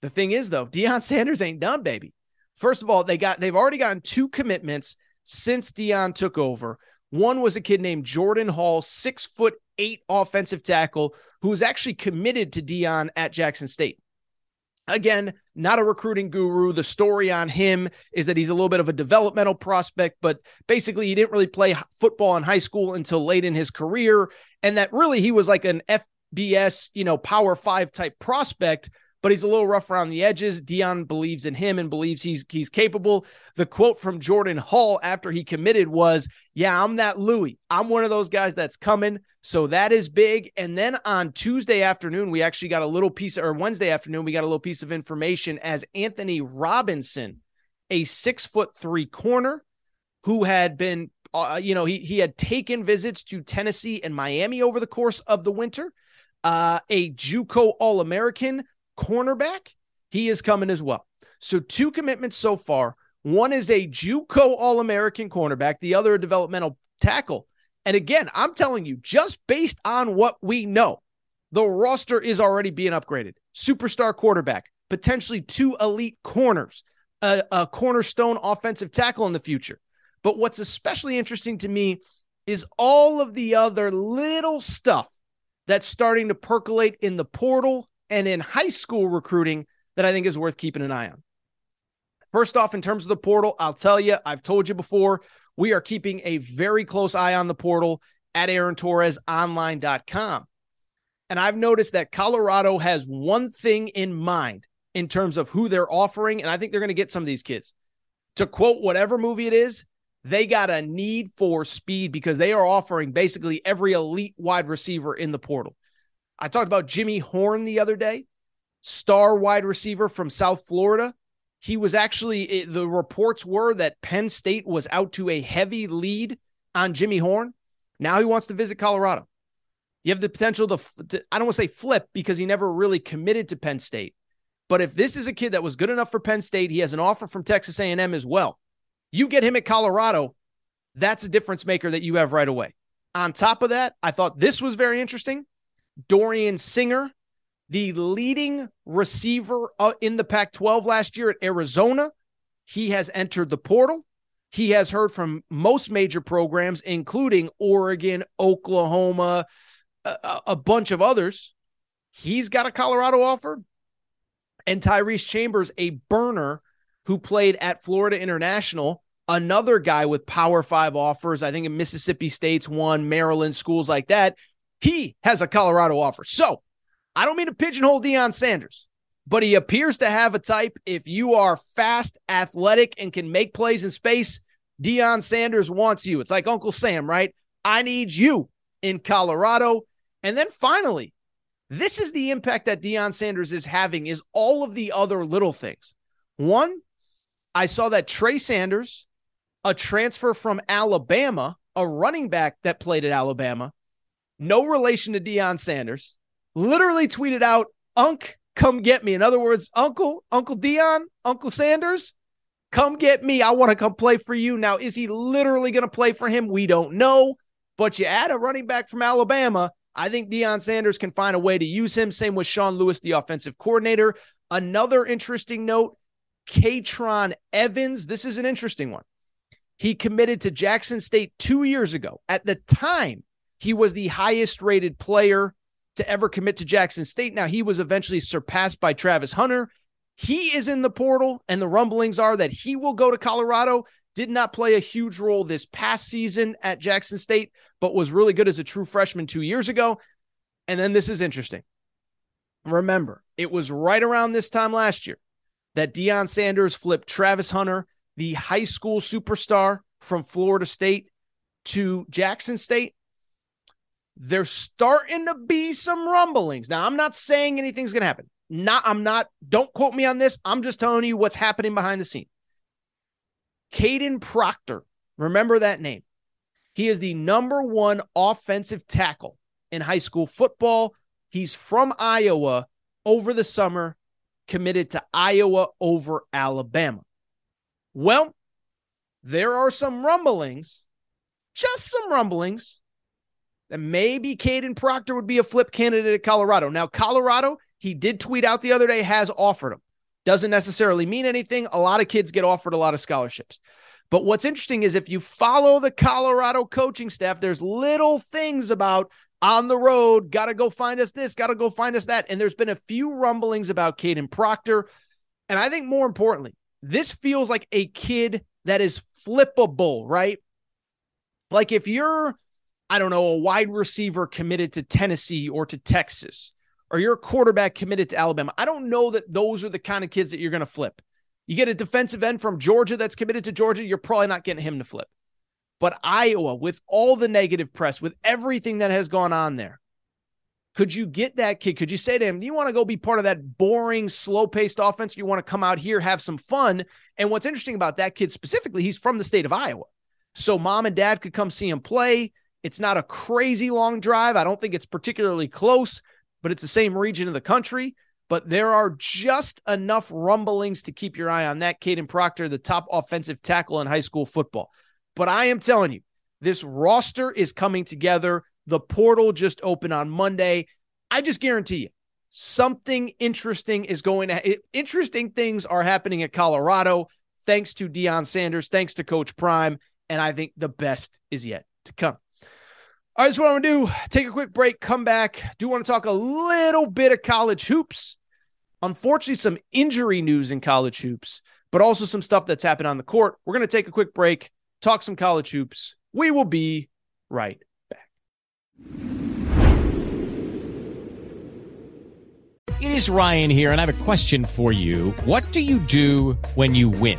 The thing is, though, Deion Sanders ain't done, baby. First of all, they got they've already gotten two commitments since Deion took over. One was a kid named Jordan Hall, six foot eight offensive tackle, who was actually committed to Deion at Jackson State. Again, not a recruiting guru. The story on him is that he's a little bit of a developmental prospect, but basically he didn't really play football in high school until late in his career. And that really he was like an FBS, you know, power five type prospect but he's a little rough around the edges. Deion believes in him and believes he's he's capable. The quote from Jordan Hall after he committed was, "Yeah, I'm that Louis. I'm one of those guys that's coming." So that is big. And then on Tuesday afternoon, we actually got a little piece, or Wednesday afternoon, we got a little piece of information as Anthony Robinson, a six foot three corner, who had been, uh, you know, he he had taken visits to Tennessee and Miami over the course of the winter. Uh, a JUCO All American cornerback, he is coming as well. So two commitments so far. One is a JUCO All American cornerback, the other a developmental tackle. And again, I'm telling you, just based on what we know, the roster is already being upgraded. Superstar quarterback, potentially two elite corners, a, a cornerstone offensive tackle in the future. But what's especially interesting to me is all of the other little stuff that's starting to percolate in the portal and in high school recruiting that I think is worth keeping an eye on. First off, in terms of the portal, I'll tell you, I've told you before, we are keeping a very close eye on the portal at AaronTorresOnline.com. And I've noticed that Colorado has one thing in mind in terms of who they're offering. And I think they're going to get some of these kids. To quote whatever movie it is, they got a need for speed because they are offering basically every elite wide receiver in the portal. I talked about Jimmy Horn the other day, star wide receiver from South Florida. He was actually, the reports were that Penn State was out to a heavy lead on Jimmy Horn. Now he wants to visit Colorado. You have the potential to, to I don't want to say flip because he never really committed to Penn State. But if this is a kid that was good enough for Penn State, he has an offer from Texas A&M as well. You get him at Colorado, that's a difference maker that you have right away. On top of that, I thought this was very interesting. Dorian Singer, the leading receiver uh, in the Pac 12 last year at Arizona. He has entered the portal. He has heard from most major programs, including Oregon, Oklahoma, a, a bunch of others. He's got a Colorado offer. And Tyrese Chambers, a burner who played at Florida International, another guy with Power Five offers. I think in Mississippi State's one, Maryland, schools like that. He has a Colorado offer. So I don't mean to pigeonhole Deion Sanders, but he appears to have a type. If you are fast, athletic, and can make plays in space, Deion Sanders wants you. It's like Uncle Sam, right? I need you in Colorado. And then finally, This is the impact that Deion Sanders is having is all of the other little things. One, I saw that Trey Sanders, a transfer from Alabama, a running back that played at Alabama, no relation to Deion Sanders, literally tweeted out, Unc, come get me. In other words, Uncle, Uncle Deion, Uncle Sanders, come get me. I want to come play for you. Now, is he literally going to play for him? We don't know. But you add a running back from Alabama. I think Deion Sanders can find a way to use him. Same with Sean Lewis, the offensive coordinator. Another interesting note Katron Evans. This is an interesting one. He committed to Jackson State two years ago. At the time, he was the highest rated player to ever commit to Jackson State. Now, he was eventually surpassed by Travis Hunter. He is in the portal, and the rumblings are that he will go to Colorado. Did not play a huge role this past season at Jackson State, but was really good as a true freshman two years ago. And then this is interesting. Remember, it was right around this time last year that Deion Sanders flipped Travis Hunter, the high school superstar from Florida State, to Jackson State. There's starting to be some rumblings. Now, I'm not saying anything's going to happen. Not, I'm not, don't quote me on this. I'm just telling you what's happening behind the scene. Kadyn Proctor, remember that name. He is the number one offensive tackle in high school football. He's from Iowa over the summer, committed to Iowa over Alabama. Well, there are some rumblings, just some rumblings, that maybe Kadyn Proctor would be a flip candidate at Colorado. Now, Colorado, he did tweet out the other day, has offered him. Doesn't necessarily mean anything. A lot of kids get offered a lot of scholarships. But what's interesting is if you follow the Colorado coaching staff, there's little things about on the road, got to go find us this, got to go find us that. And there's been a few rumblings about Kadyn Proctor. And I think more importantly, this feels like a kid that is flippable, right? Like if you're, I don't know, a wide receiver committed to Tennessee or to Texas, or you're a quarterback committed to Alabama, I don't know that those are the kind of kids that you're going to flip. You get a defensive end from Georgia that's committed to Georgia, you're probably not getting him to flip. But Iowa, with all the negative press, with everything that has gone on there, could you get that kid? Could you say to him, Do you want to go be part of that boring, slow paced offense? You want to come out here, have some fun? And what's interesting about that kid specifically, he's from the state of Iowa. So mom and dad could come see him play. It's not a crazy long drive. I don't think it's particularly close, but it's the same region of the country. But there are just enough rumblings to keep your eye on that. Kadyn Proctor, the top offensive tackle in high school football. But I am telling you, this roster is coming together. The portal just opened on Monday. I just guarantee you, something interesting is going to interesting things are happening at Colorado thanks to Deion Sanders, thanks to Coach Prime, and I think the best is yet to come. All right, so what I'm gonna do. Take a quick break, come back. Do want to talk a little bit of college hoops. Unfortunately, some injury news in college hoops, but also some stuff that's happened on the court. We're gonna take a quick break talk some college hoops. We will be right back. It is Ryan here, and I have a question for you. What do you do when you win?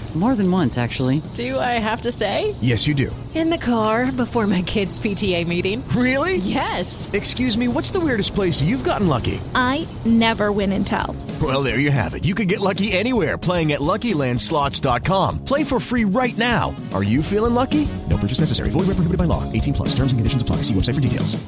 More than once, actually. Do I have to say? Yes, you do. In the car before my kids' PTA meeting. Really? Yes. Excuse me, what's the weirdest place you've gotten lucky? I never win and tell. Well, there you have it. You can get lucky anywhere playing at LuckyLandSlots.com. Play for free right now. Are you feeling lucky? No purchase necessary. Void where prohibited by law. 18 plus. Terms and conditions apply. See website for details.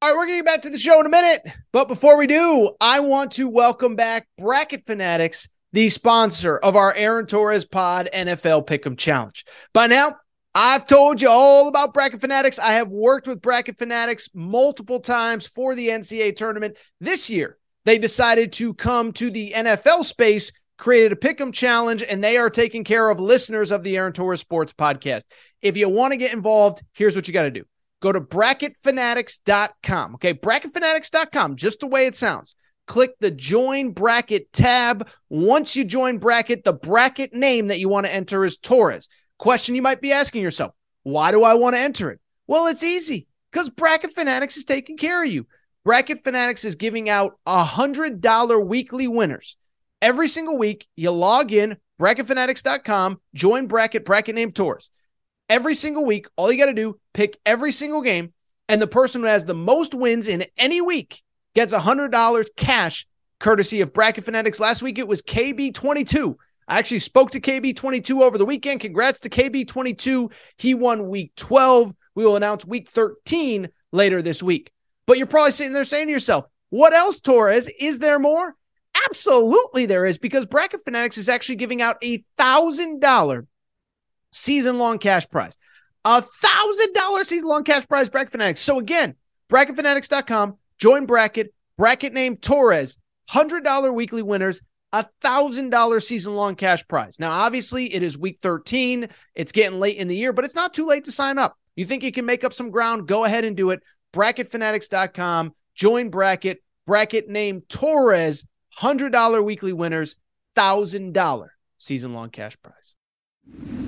All right, we're getting back to the show in a minute. But before we do, I want to welcome back Bracket Fanatics the sponsor of our Aaron Torres Pod NFL Pick'em Challenge. By now, I've told you all about Bracket Fanatics. I have worked with Bracket Fanatics multiple times for the NCAA tournament. This year, they decided to come to the NFL space created a pick'em challenge, and they are taking care of listeners of the Aaron Torres Sports Podcast. If you want to get involved, here's what you got to do: go to bracketfanatics.com. Okay, bracketfanatics.com, just the way it sounds. Click the join bracket tab. Once you join bracket, the bracket name that you want to enter is Torres. Question you might be asking yourself: Why do I want to enter it? Well, it's easy because Bracket Fanatics is taking care of you. Bracket Fanatics is giving out a hundred dollar weekly winners every single week. You log in bracketfanatics.com, join bracket, bracket name Torres. Every single week, all you got to do, pick every single game, and the person who has the most wins in any week gets a hundred dollars cash, courtesy of Bracket Fanatics. Last week it was KB22. I actually spoke to KB22 over the weekend. Congrats to KB22. He won week 12. We will announce week 13 later this week. But you're probably sitting there saying to yourself, what else, Torres? Is there more? Absolutely, there is because Bracket Fanatics is actually giving out a thousand dollar season long cash prize. A thousand dollar season long cash prize, Bracket Fanatics. So again, bracketfanatics.com, join bracket, bracket name Torres, hundred dollar weekly winners, a thousand dollar season long cash prize. Now, obviously, it is week 13. It's getting late in the year, but it's not too late to sign up. You think you can make up some ground? Go ahead and do it. Bracketfanatics.com, join bracket, bracket name Torres, $100 weekly winners, $1,000 season long cash prize.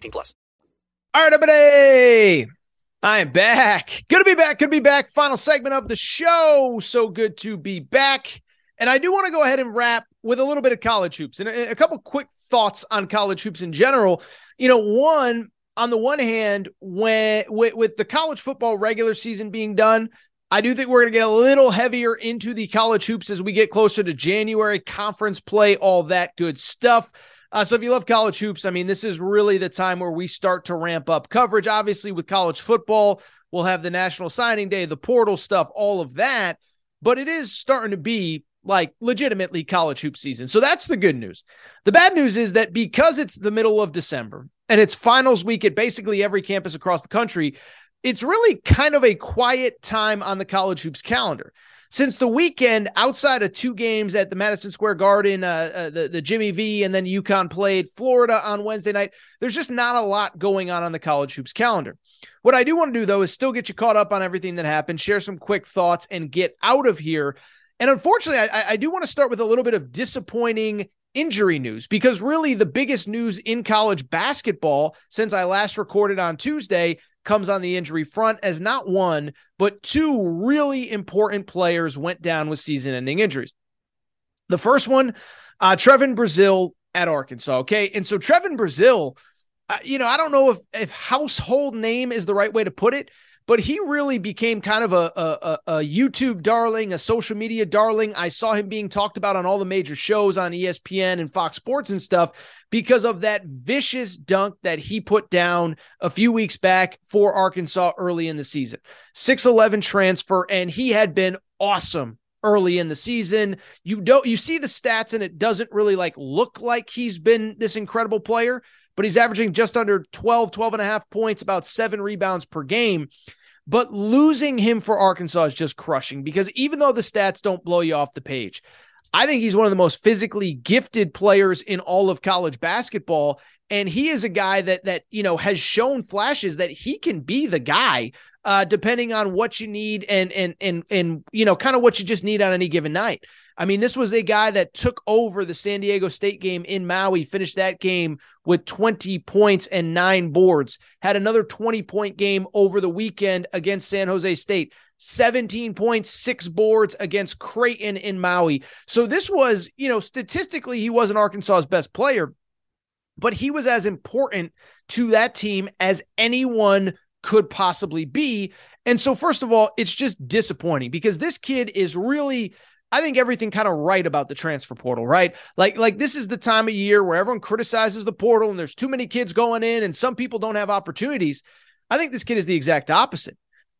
18 plus. All right, everybody. I am back. Good to be back. Good to be back. Final segment of the show. So good to be back. And I do want to go ahead and wrap with a little bit of college hoops and a, a couple quick thoughts on college hoops in general. You know, one, on the one hand, when with, with the college football regular season being done, I do think we're going to get a little heavier into the college hoops as we get closer to January, conference play, all that good stuff. Uh, so if you love college hoops, I mean, this is really the time where we start to ramp up coverage. Obviously, with college football, we'll have the National Signing Day, the portal stuff, all of that. But it is starting to be like legitimately college hoop season. So that's the good news. The bad news is that because it's the middle of December and it's finals week at basically every campus across the country, it's really kind of a quiet time on the college hoops calendar. Since the weekend, outside of two games at the Madison Square Garden, uh, uh, the, the Jimmy V and then UConn played Florida on Wednesday night, there's just not a lot going on on the college hoops calendar. What I do want to do, though, is still get you caught up on everything that happened, share some quick thoughts, and get out of here and unfortunately, I, I do want to start with a little bit of disappointing injury news because really the biggest news in college basketball since I last recorded on Tuesday comes on the injury front as not one, but two really important players went down with season ending injuries. The first one, uh, Trevon Brazile at Arkansas. Okay. And so Trevon Brazile, uh, you know, I don't know if, if household name is the right way to put it, but he really became kind of a, a, a YouTube darling, a social media darling. I saw him being talked about on all the major shows on ESPN and Fox Sports and stuff because of that vicious dunk that he put down a few weeks back for Arkansas early in the season. 6'11 transfer, and he had been awesome early in the season. You don't you see the stats and it doesn't really like look like he's been this incredible player, but he's averaging just under 12, 12 and a half points, about seven rebounds per game. But losing him for Arkansas is just crushing because even though the stats don't blow you off the page, I think he's one of the most physically gifted players in all of college basketball. And he is a guy that that you know has shown flashes that he can be the guy, uh, depending on what you need and and and and you know kind of what you just need on any given night. I mean, this was a guy that took over the San Diego State game in Maui, finished that game with 20 points and nine boards, had another 20 point game over the weekend against San Jose State. 17 points, six boards against Creighton in Maui. So this was, you know, statistically, he wasn't Arkansas's best player, but he was as important to that team as anyone could possibly be. And so, first of all, it's just disappointing because this kid is really I think everything kind of right about the transfer portal, right? Like, like this is the time of year where everyone criticizes the portal and there's too many kids going in and some people don't have opportunities. I think this kid is the exact opposite.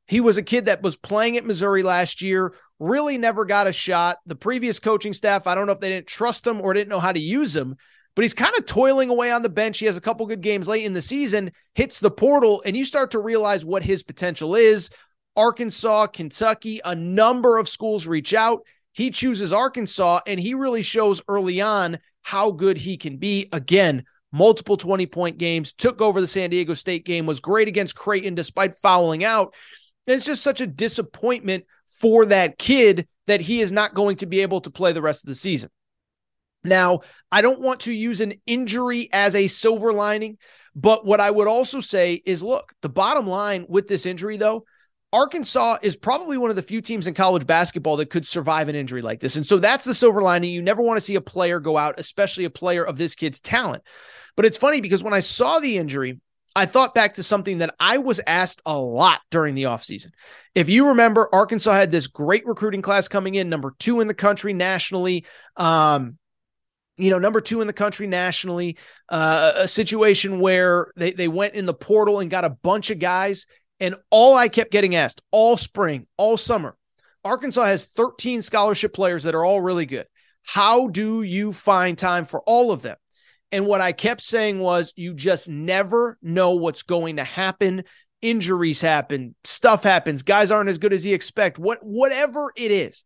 He was a kid that was playing at Missouri last year, really never got a shot. The previous coaching staff, I don't know if they didn't trust him or didn't know how to use him, but he's kind of toiling away on the bench. He has a couple good games late in the season, hits the portal, and you start to realize what his potential is. Arkansas, Kentucky, a number of schools reach out. He chooses Arkansas, and he really shows early on how good he can be. Again, multiple 20 point games, took over the San Diego State game, was great against Creighton despite fouling out. And it's just such a disappointment for that kid that he is not going to be able to play the rest of the season. Now, I don't want to use an injury as a silver lining, but what I would also say is look, the bottom line with this injury, though, Arkansas is probably one of the few teams in college basketball that could survive an injury like this. And so that's the silver lining. You never want to see a player go out, especially a player of this kid's talent. But it's funny because when I saw the injury, I thought back to something that I was asked a lot during the offseason. If you remember, Arkansas had this great recruiting class coming in, number two in the country nationally. Um, you know, number two in the country nationally, uh, a situation where they, they went in the portal and got a bunch of guys. And all I kept getting asked all spring, all summer, Arkansas has 13 scholarship players that are all really good. How do you find time for all of them? And what I kept saying was, you just never know what's going to happen. Injuries happen, stuff happens, guys aren't as good as you expect, what whatever it is.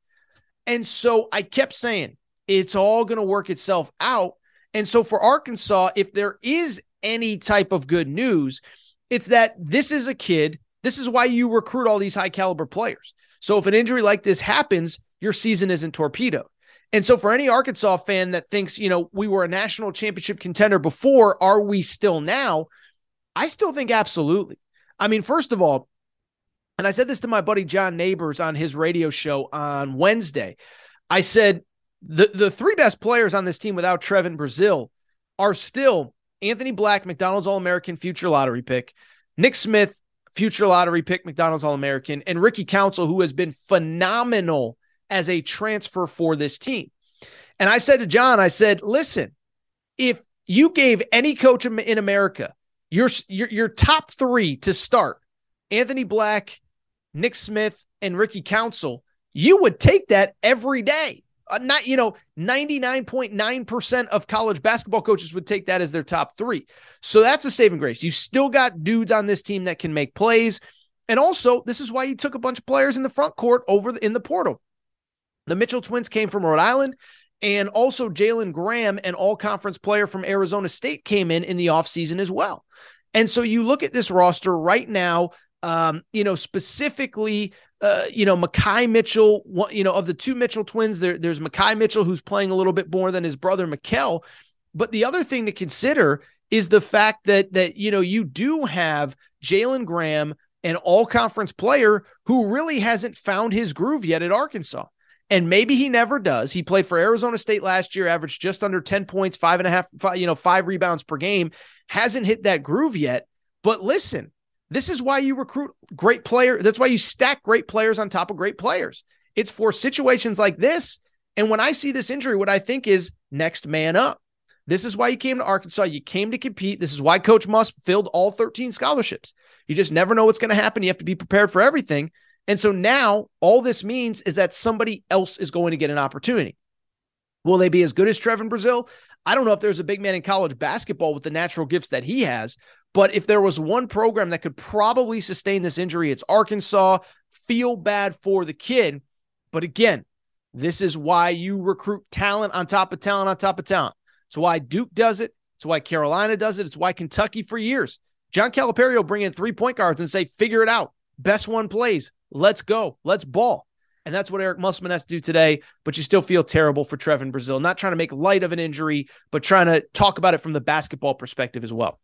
And so I kept saying, it's all going to work itself out. And so for Arkansas, if there is any type of good news, it's that this is a kid. This is why you recruit all these high caliber players. So if an injury like this happens, your season isn't torpedoed. And so for any Arkansas fan that thinks, you know, we were a national championship contender before, are we still now? I still think absolutely. I mean, first of all, and I said this to my buddy John Neighbors on his radio show on Wednesday. I said, the the three best players on this team without Trevon Brazile are still Anthony Black, McDonald's All American future lottery pick, Nick Smith, future lottery pick, McDonald's All American, and Ricky Council, who has been phenomenal as a transfer for this team. And I said to John, I said, listen, if you gave any coach in America your, your, your top three to start, Anthony Black, Nick Smith, and Ricky Council, you would take that every day uh, not you know 99.9% of college basketball coaches would take that as their top 3. So that's a saving grace. You still got dudes on this team that can make plays. And also, this is why you took a bunch of players in the front court over the, in the portal. The Mitchell twins came from Rhode Island and also Jalen Graham, an all conference player from Arizona State, came in in the offseason as well. And so you look at this roster right now, um, you know, specifically uh, you know, Makhi Mitchell, you know, of the two Mitchell twins, there, there's Makhi Mitchell who's playing a little bit more than his brother Makhel. But the other thing to consider is the fact that that you know you do have Jalen Graham, an all conference player who really hasn't found his groove yet at Arkansas. And maybe he never does. He played for Arizona State last year, averaged just under 10 points, five and a half, five, you know, five rebounds per game, hasn't hit that groove yet. But listen, this is why you recruit great players. That's why you stack great players on top of great players. It's for situations like this. And when I see this injury, what I think is next man up. This is why you came to Arkansas. You came to compete. This is why Coach Muss filled all 13 scholarships. You just never know what's going to happen. You have to be prepared for everything. And so now all this means is that somebody else is going to get an opportunity. Will they be as good as Trevon Brazile? I don't know if there's a big man in college basketball with the natural gifts that he has, but if there was one program that could probably sustain this injury, it's Arkansas. Feel bad for the kid. But again, this is why you recruit talent on top of talent on top of talent. It's why Duke does it. It's why Carolina does it. It's why Kentucky for years. John Calipari will bring in three point guards and say, figure it out. Best one plays. Let's go. Let's ball. And that's what Eric Musselman has to do today. But you still feel terrible for Trevon Brazile. Not trying to make light of an injury, but trying to talk about it from the basketball perspective as well.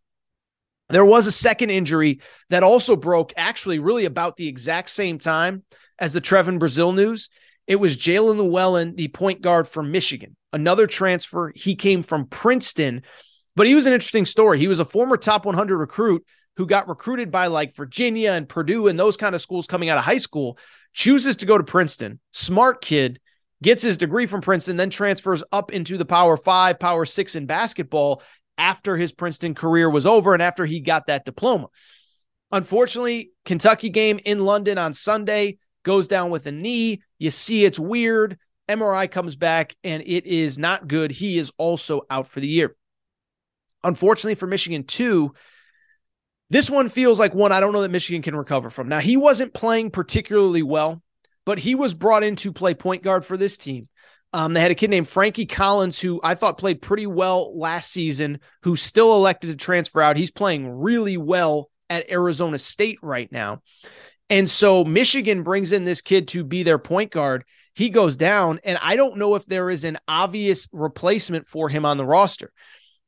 There was a second injury that also broke actually really about the exact same time as the Trevon Brazile news. It was Jaelin Llewellyn, the point guard from Michigan, another transfer. He came from Princeton, but he was an interesting story. He was a former top 100 recruit who got recruited by like Virginia and Purdue and those kind of schools coming out of high school, chooses to go to Princeton. Smart kid, gets his degree from Princeton, then transfers up into the Power Five, Power Six in basketball after his Princeton career was over and after he got that diploma. Unfortunately, Kentucky game in London on Sunday goes down with a knee. You see it's weird. MRI comes back and it is not good. He is also out for the year. Unfortunately for Michigan, too, this one feels like one I don't know that Michigan can recover from. Now, he wasn't playing particularly well, but he was brought in to play point guard for this team. Um, they had a kid named Frankie Collins who I thought played pretty well last season, who's still elected to transfer out. He's playing really well at Arizona State right now. And so Michigan brings in this kid to be their point guard. He goes down, and I don't know if there is an obvious replacement for him on the roster.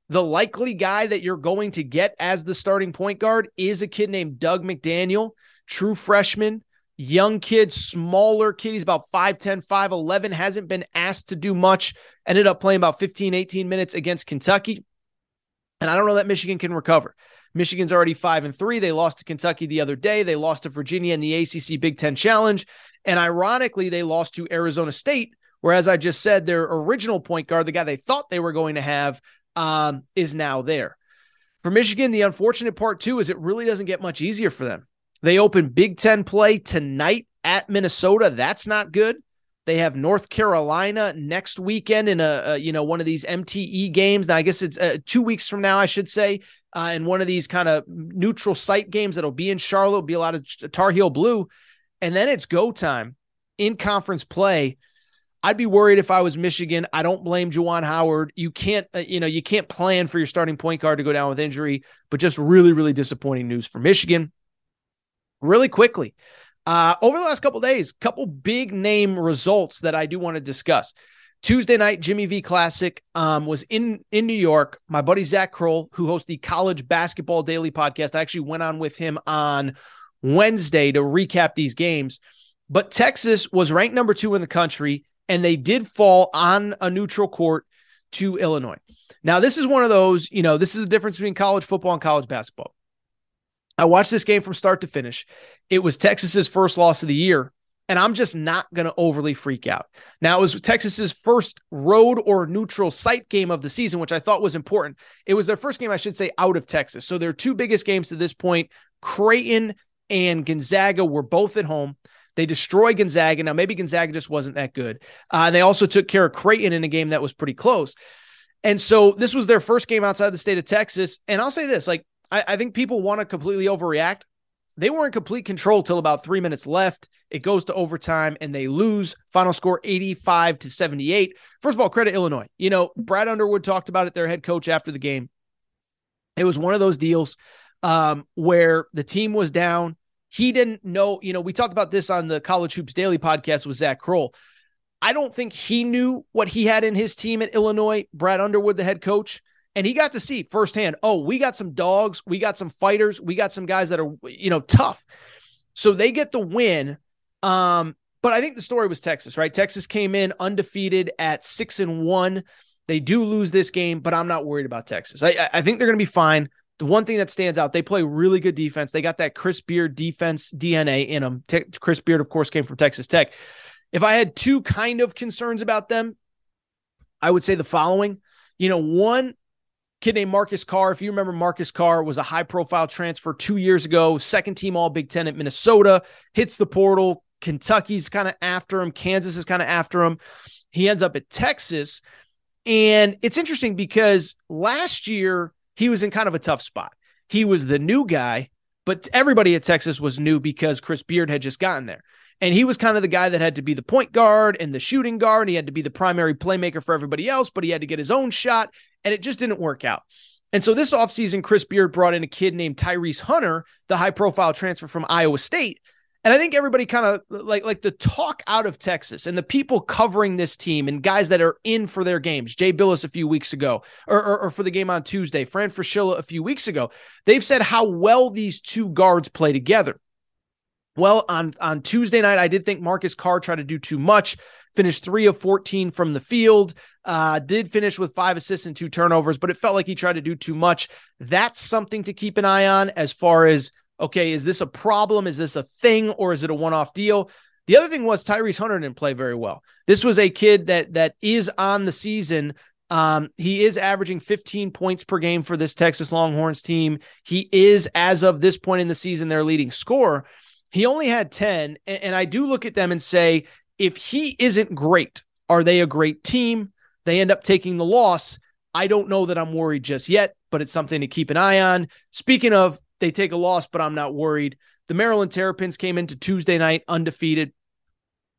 The likely guy that you're going to get as the starting point guard is a kid named Dug McDaniel, true freshman, young kid, smaller kid. He's about 5'10, 5'11, hasn't been asked to do much, ended up playing about 15, 18 minutes against Kentucky. And I don't know that Michigan can recover. Michigan's already five and three. They lost to Kentucky the other day. They lost to Virginia in the ACC Big Ten Challenge. And ironically, they lost to Arizona State, where, as I just said their original point guard, the guy they thought they were going to have, um, is now there. For Michigan, the unfortunate part too is it really doesn't get much easier for them. They open Big Ten play tonight at Minnesota. That's not good. They have North Carolina next weekend in a, a, you know one of these MTE games. Now I guess it's uh, two weeks from now, I should say, uh, in one of these kind of neutral site games that'll be in Charlotte. Be a lot of Tar Heel blue, and then it's go time in conference play. I'd be worried if I was Michigan. I don't blame Juwan Howard. You can't, uh, you know, you can't plan for your starting point guard to go down with injury, but just really, really disappointing news for Michigan. Really quickly, uh, over the last couple days, couple big name results that I do want to discuss. Tuesday night, Jimmy V Classic um, was in in New York. My buddy Zach Kroll, who hosts the College Basketball Daily podcast, I actually went on with him on Wednesday to recap these games. But Texas was ranked number two in the country, and they did fall on a neutral court to Illinois. Now, this is one of those, you know, this is the difference between college football and college basketball. I watched this game from start to finish. It was Texas's first loss of the year, and I'm just not going to overly freak out. Now, it was Texas's first road or neutral site game of the season, which I thought was important. It was their first game, I should say, out of Texas. So their two biggest games to this point, Creighton and Gonzaga, were both at home. They destroyed Gonzaga. Now, maybe Gonzaga just wasn't that good. Uh, they also took care of Creighton in a game that was pretty close. And so this was their first game outside the state of Texas. And I'll say this like, I, I think people want to completely overreact. They were in complete control till about three minutes left. It goes to overtime and they lose. Final score 85 to 78. First of all, credit Illinois. You know, Brad Underwood talked about it, their head coach after the game. It was one of those deals um, where the team was down. He didn't know, you know, we talked about this on the College Hoops Daily podcast with Zach Kroll. I don't think he knew what he had in his team at Illinois, Brad Underwood, the head coach and he got to see firsthand oh we got some dogs we got some fighters we got some guys that are you know tough. So they get the win. Um but i think the story was texas right? Texas came in undefeated at six and one. They do lose this game but i'm not worried about texas. I, I think they're going to be fine. The one thing that stands out they play really good defense. They got that chris beard defense dna in them Te- chris beard of course came from texas tech. If i had two kind of concerns about them i would say the following. You know one kid named Marcus Carr. If you remember, Marcus Carr was a high profile transfer two years ago, second team All Big Ten at Minnesota, hits the portal. Kentucky's kind of after him, Kansas is kind of after him. He ends up at Texas. And it's interesting because last year he was in kind of a tough spot. He was the new guy, but everybody at Texas was new because Chris Beard had just gotten there. And he was kind of the guy that had to be the point guard and the shooting guard. He had to be the primary playmaker for everybody else, but he had to get his own shot and it just didn't work out. And so this offseason, Chris Beard brought in a kid named Tyrese Hunter, the high profile transfer from Iowa State. And I think everybody kind of like like the talk out of Texas and the people covering this team and guys that are in for their games. Jay Bilas a few weeks ago, or, or, or for the game on Tuesday, Fran Fraschilla a few weeks ago. They've said how well these two guards play together. Well, on on Tuesday night, I did think Marcus Carr tried to do too much finished three of 14 from the field. Uh, did finish with five assists and two turnovers, but it felt like he tried to do too much. That's something to keep an eye on as far as okay, is this a problem? Is this a thing or is it a one off deal? The other thing was Tyrese Hunter didn't play very well. This was a kid that that is on the season. Um, he is averaging 15 points per game for this Texas Longhorns team. He is, as of this point in the season, their leading scorer. He only had 10. And, and I do look at them and say, if he isn't great, are they a great team? They end up taking the loss. I don't know that I'm worried just yet, but it's something to keep an eye on. Speaking of, they take a loss, but I'm not worried. The Maryland Terrapins came into Tuesday night undefeated.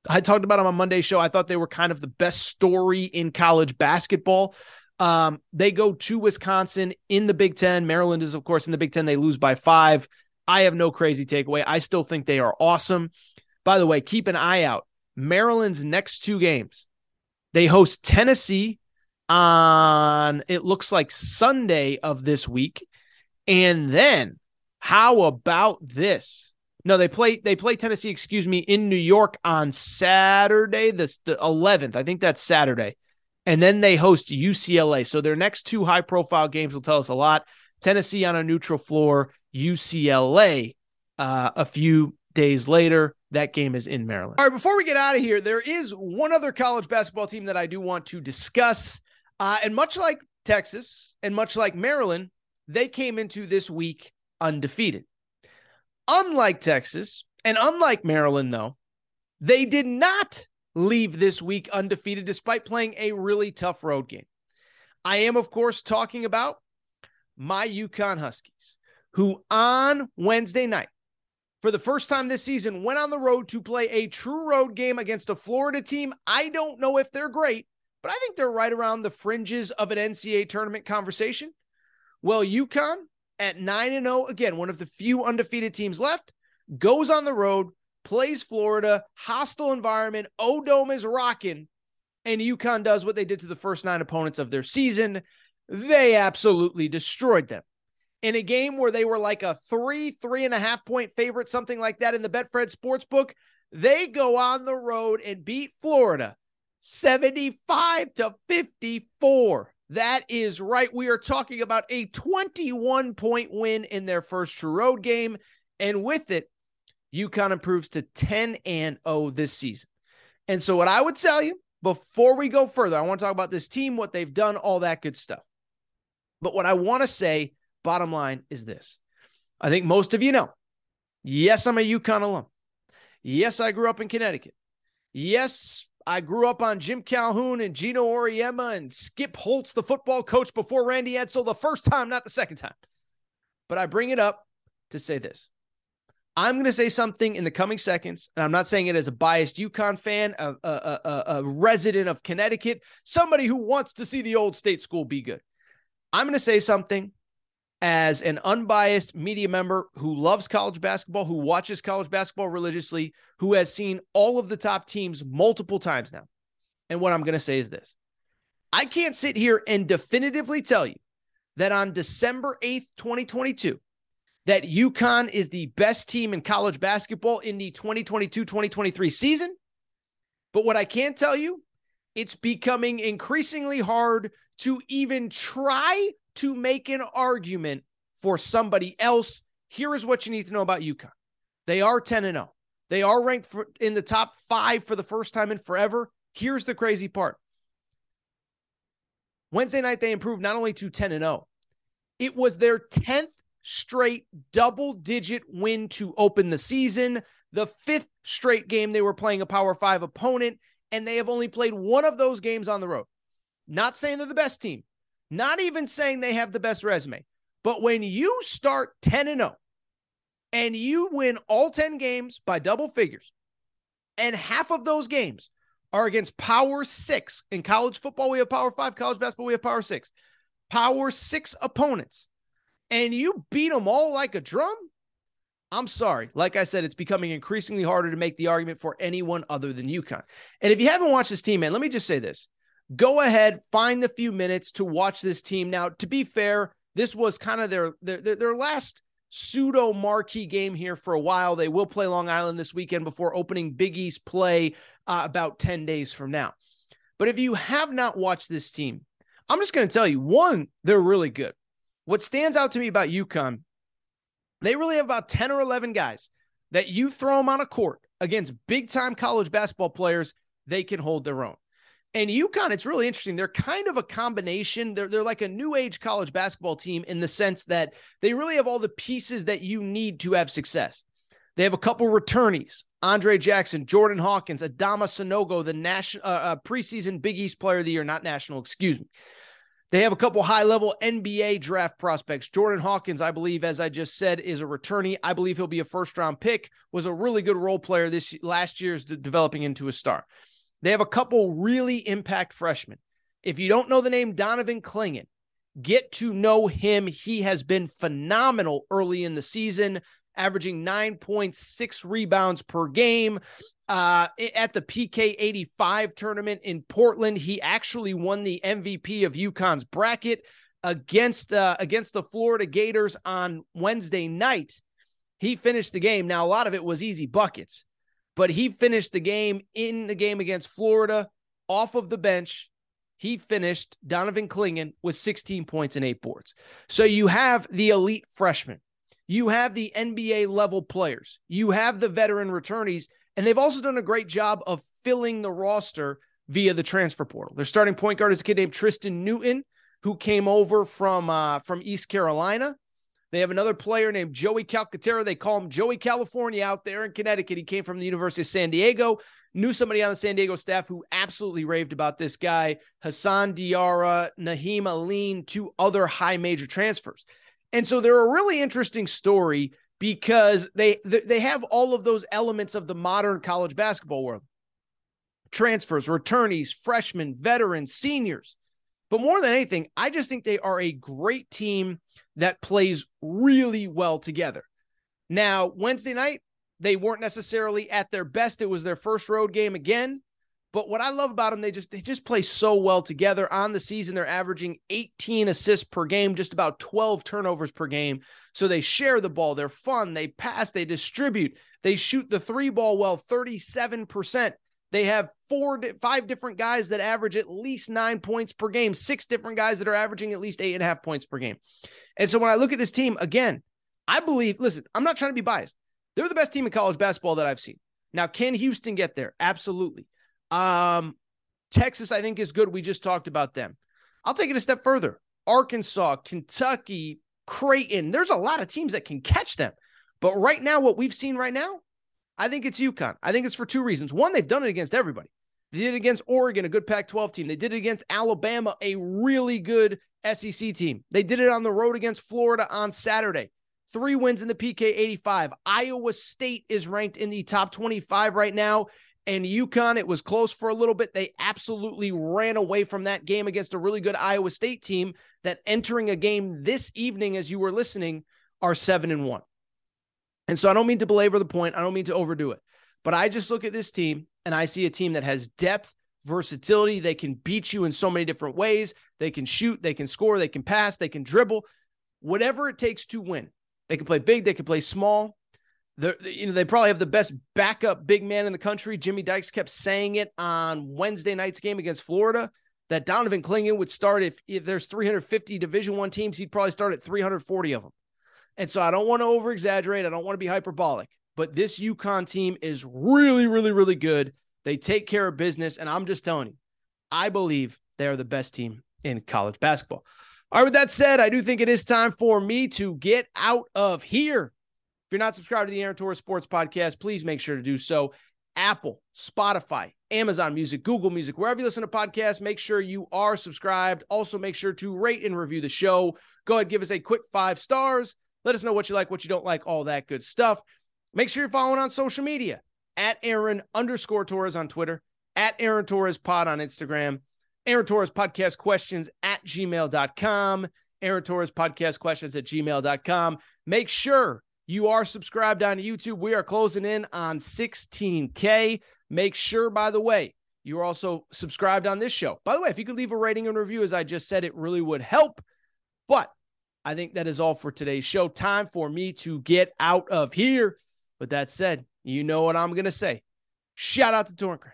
I talked about them on Monday show. I thought they were kind of the best story in college basketball. Um, they go to Wisconsin in the Big Ten. Maryland is, of course, in the Big Ten. They lose by five. I have no crazy takeaway. I still think they are awesome. By the way, keep an eye out. Maryland's next two games, they host Tennessee on, it looks like Sunday of this week. And then how about this? No, they play they play Tennessee, excuse me, in New York on Saturday, this the 11th. I think that's Saturday. And then they host UCLA. So their next two high profile games will tell us a lot. Tennessee on a neutral floor, UCLA uh, a few days later. That game is in Maryland. All right, before we get out of here, there is one other college basketball team that I do want to discuss. Uh, and much like Texas and much like Maryland, they came into this week undefeated. Unlike Texas and unlike Maryland, though, they did not leave this week undefeated despite playing a really tough road game. I am, of course, talking about my UConn Huskies, who on Wednesday night, for the first time this season, went on the road to play a true road game against a Florida team. I don't know if they're great, but I think they're right around the fringes of an NCAA tournament conversation. Well, UConn at 9 and 0, again, one of the few undefeated teams left, goes on the road, plays Florida, hostile environment, O-Dome is rocking, and UConn does what they did to the first nine opponents of their season. They absolutely destroyed them. In a game where they were like a three, three and a half point favorite, something like that in the Betfred Sportsbook, they go on the road and beat Florida 75 to 54. That is right. We are talking about a 21 point win in their first true road game. And with it, UConn improves to 10 and 0 this season. And so, what I would tell you before we go further, I want to talk about this team, what they've done, all that good stuff. But what I want to say, bottom line, is this I think most of you know yes, I'm a UConn alum. Yes, I grew up in Connecticut. Yes, I grew up on Jim Calhoun and Geno Auriemma and Skip Holtz, the football coach before Randy Edsall, the first time, not the second time. But I bring it up to say this. I'm going to say something in the coming seconds, and I'm not saying it as a biased UConn fan, a, a, a, a resident of Connecticut, somebody who wants to see the old state school be good. I'm going to say something as an unbiased media member who loves college basketball, who watches college basketball religiously, who has seen all of the top teams multiple times now. And what I'm going to say is this I can't sit here and definitively tell you that on December 8th, 2022, that UConn is the best team in college basketball in the 2022 2023 season. But what I can tell you, it's becoming increasingly hard to even try to make an argument for somebody else, here is what you need to know about UConn. They are 10 and 0. They are ranked for, in the top five for the first time in forever. Here's the crazy part Wednesday night, they improved not only to 10 and 0, it was their 10th straight double digit win to open the season, the fifth straight game they were playing a Power Five opponent, and they have only played one of those games on the road. Not saying they're the best team, not even saying they have the best resume. But when you start 10 and 0 and you win all 10 games by double figures, and half of those games are against power six in college football, we have power five, college basketball, we have power six, power six opponents, and you beat them all like a drum. I'm sorry. Like I said, it's becoming increasingly harder to make the argument for anyone other than UConn. And if you haven't watched this team, man, let me just say this go ahead, find the few minutes to watch this team. Now, to be fair, this was kind of their their their last pseudo marquee game here for a while. They will play Long Island this weekend before opening Big East play uh, about 10 days from now. But if you have not watched this team, I'm just going to tell you one, they're really good. What stands out to me about UConn, they really have about 10 or 11 guys that you throw them on a court against big time college basketball players, they can hold their own. And UConn, it's really interesting. They're kind of a combination. They're, they're like a new age college basketball team in the sense that they really have all the pieces that you need to have success. They have a couple returnees Andre Jackson, Jordan Hawkins, Adama Sanogo, the national uh, uh, preseason Big East player of the year, not national, excuse me. They have a couple high level NBA draft prospects. Jordan Hawkins, I believe, as I just said, is a returnee. I believe he'll be a first round pick, was a really good role player this last year's developing into a star. They have a couple really impact freshmen. If you don't know the name Donovan Clingan, get to know him. He has been phenomenal early in the season, averaging 9.6 rebounds per game. Uh, at the PK 85 tournament in Portland, he actually won the MVP of UConn's bracket against uh, against the Florida Gators on Wednesday night. He finished the game. Now, a lot of it was easy buckets, but he finished the game in the game against Florida off of the bench. He finished Donovan Clingan with 16 points and eight boards. So you have the elite freshmen, you have the NBA level players, you have the veteran returnees and they've also done a great job of filling the roster via the transfer portal. Their starting point guard is a kid named Tristan Newton, who came over from uh, from East Carolina. They have another player named Joey Calcaterra. They call him Joey California out there in Connecticut. He came from the University of San Diego. Knew somebody on the San Diego staff who absolutely raved about this guy. Hassan Diarra, Nahiem Alleyne, two other high major transfers. And so they're a really interesting story because they they have all of those elements of the modern college basketball world. Transfers, returnees, freshmen, veterans, seniors. But more than anything, I just think they are a great team that plays really well together. Now, Wednesday night, they weren't necessarily at their best. It was their first road game again. But what I love about them, they just they just play so well together. On the season, they're averaging 18 assists per game, just about 12 turnovers per game. So they share the ball. They're fun. They pass. They distribute. They shoot the three ball well, 37%. They have four, five different guys that average at least nine points per game, six different guys that are averaging at least eight and a half points per game. And so when I look at this team, again, I believe, listen, I'm not trying to be biased. They're the best team in college basketball that I've seen. Now, can Houston get there? Absolutely. Um, Texas, I think, is good. We just talked about them. I'll take it a step further. Arkansas, Kentucky, Creighton. There's a lot of teams that can catch them. But right now, what we've seen right now, I think it's UConn. I think it's for two reasons. One, they've done it against everybody. They did it against Oregon, a good Pac 12 team. They did it against Alabama, a really good SEC team. They did it on the road against Florida on Saturday. Three wins in the PK 85. Iowa State is ranked in the top 25 right now and UConn, it was close for a little bit. They absolutely ran away from that game against a really good Iowa State team that entering a game this evening, as you were listening, are seven and one. And so I don't mean to belabor the point, I don't mean to overdo it, but I just look at this team and I see a team that has depth, versatility. They can beat you in so many different ways. They can shoot, they can score, they can pass, they can dribble, whatever it takes to win. They can play big, they can play small. The, you know, they probably have the best backup big man in the country. Jimmy Dykes kept saying it on Wednesday night's game against Florida that Donovan Clingan would start if if there's 350 Division One teams, he'd probably start at 340 of them. And so I don't want to over exaggerate. I don't want to be hyperbolic, but this UConn team is really, really, really good. They take care of business, and I'm just telling you, I believe they are the best team in college basketball. All right, with that said, I do think it is time for me to get out of here If you're not subscribed to the Aaron Torres Sports Podcast, please make sure to do so. Apple, Spotify, Amazon Music, Google Music, wherever you listen to podcasts, make sure you are subscribed. Also, make sure to rate and review the show. Go ahead, give us a quick five stars. Let us know what you like, what you don't like, all that good stuff. Make sure you're following on social media at Aaron underscore Torres on Twitter, at Aaron Torres Pod on Instagram, Aaron Torres Podcast Questions at gmail.com, Aaron Torres Podcast Questions at gmail.com. Make sure you are subscribed on YouTube. We are closing in on 16K. Make sure, by the way, you're also subscribed on this show. By the way, if you could leave a rating and review, as I just said, it really would help. But I think that is all for today's show. Time for me to get out of here. But that said, you know what I'm going to say. Shout out to Tornkray.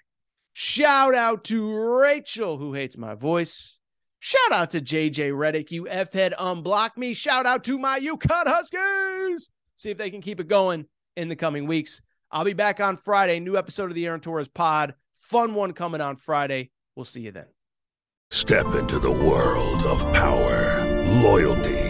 Shout out to Rachel, who hates my voice. Shout out to JJ Redick, you F head unblock me. Shout out to my UConn Huskies see if they can keep it going in the coming weeks. I'll be back on Friday. New episode of the Aaron Torres pod. Fun one coming on Friday. We'll see you then. Step into the world of power, loyalty,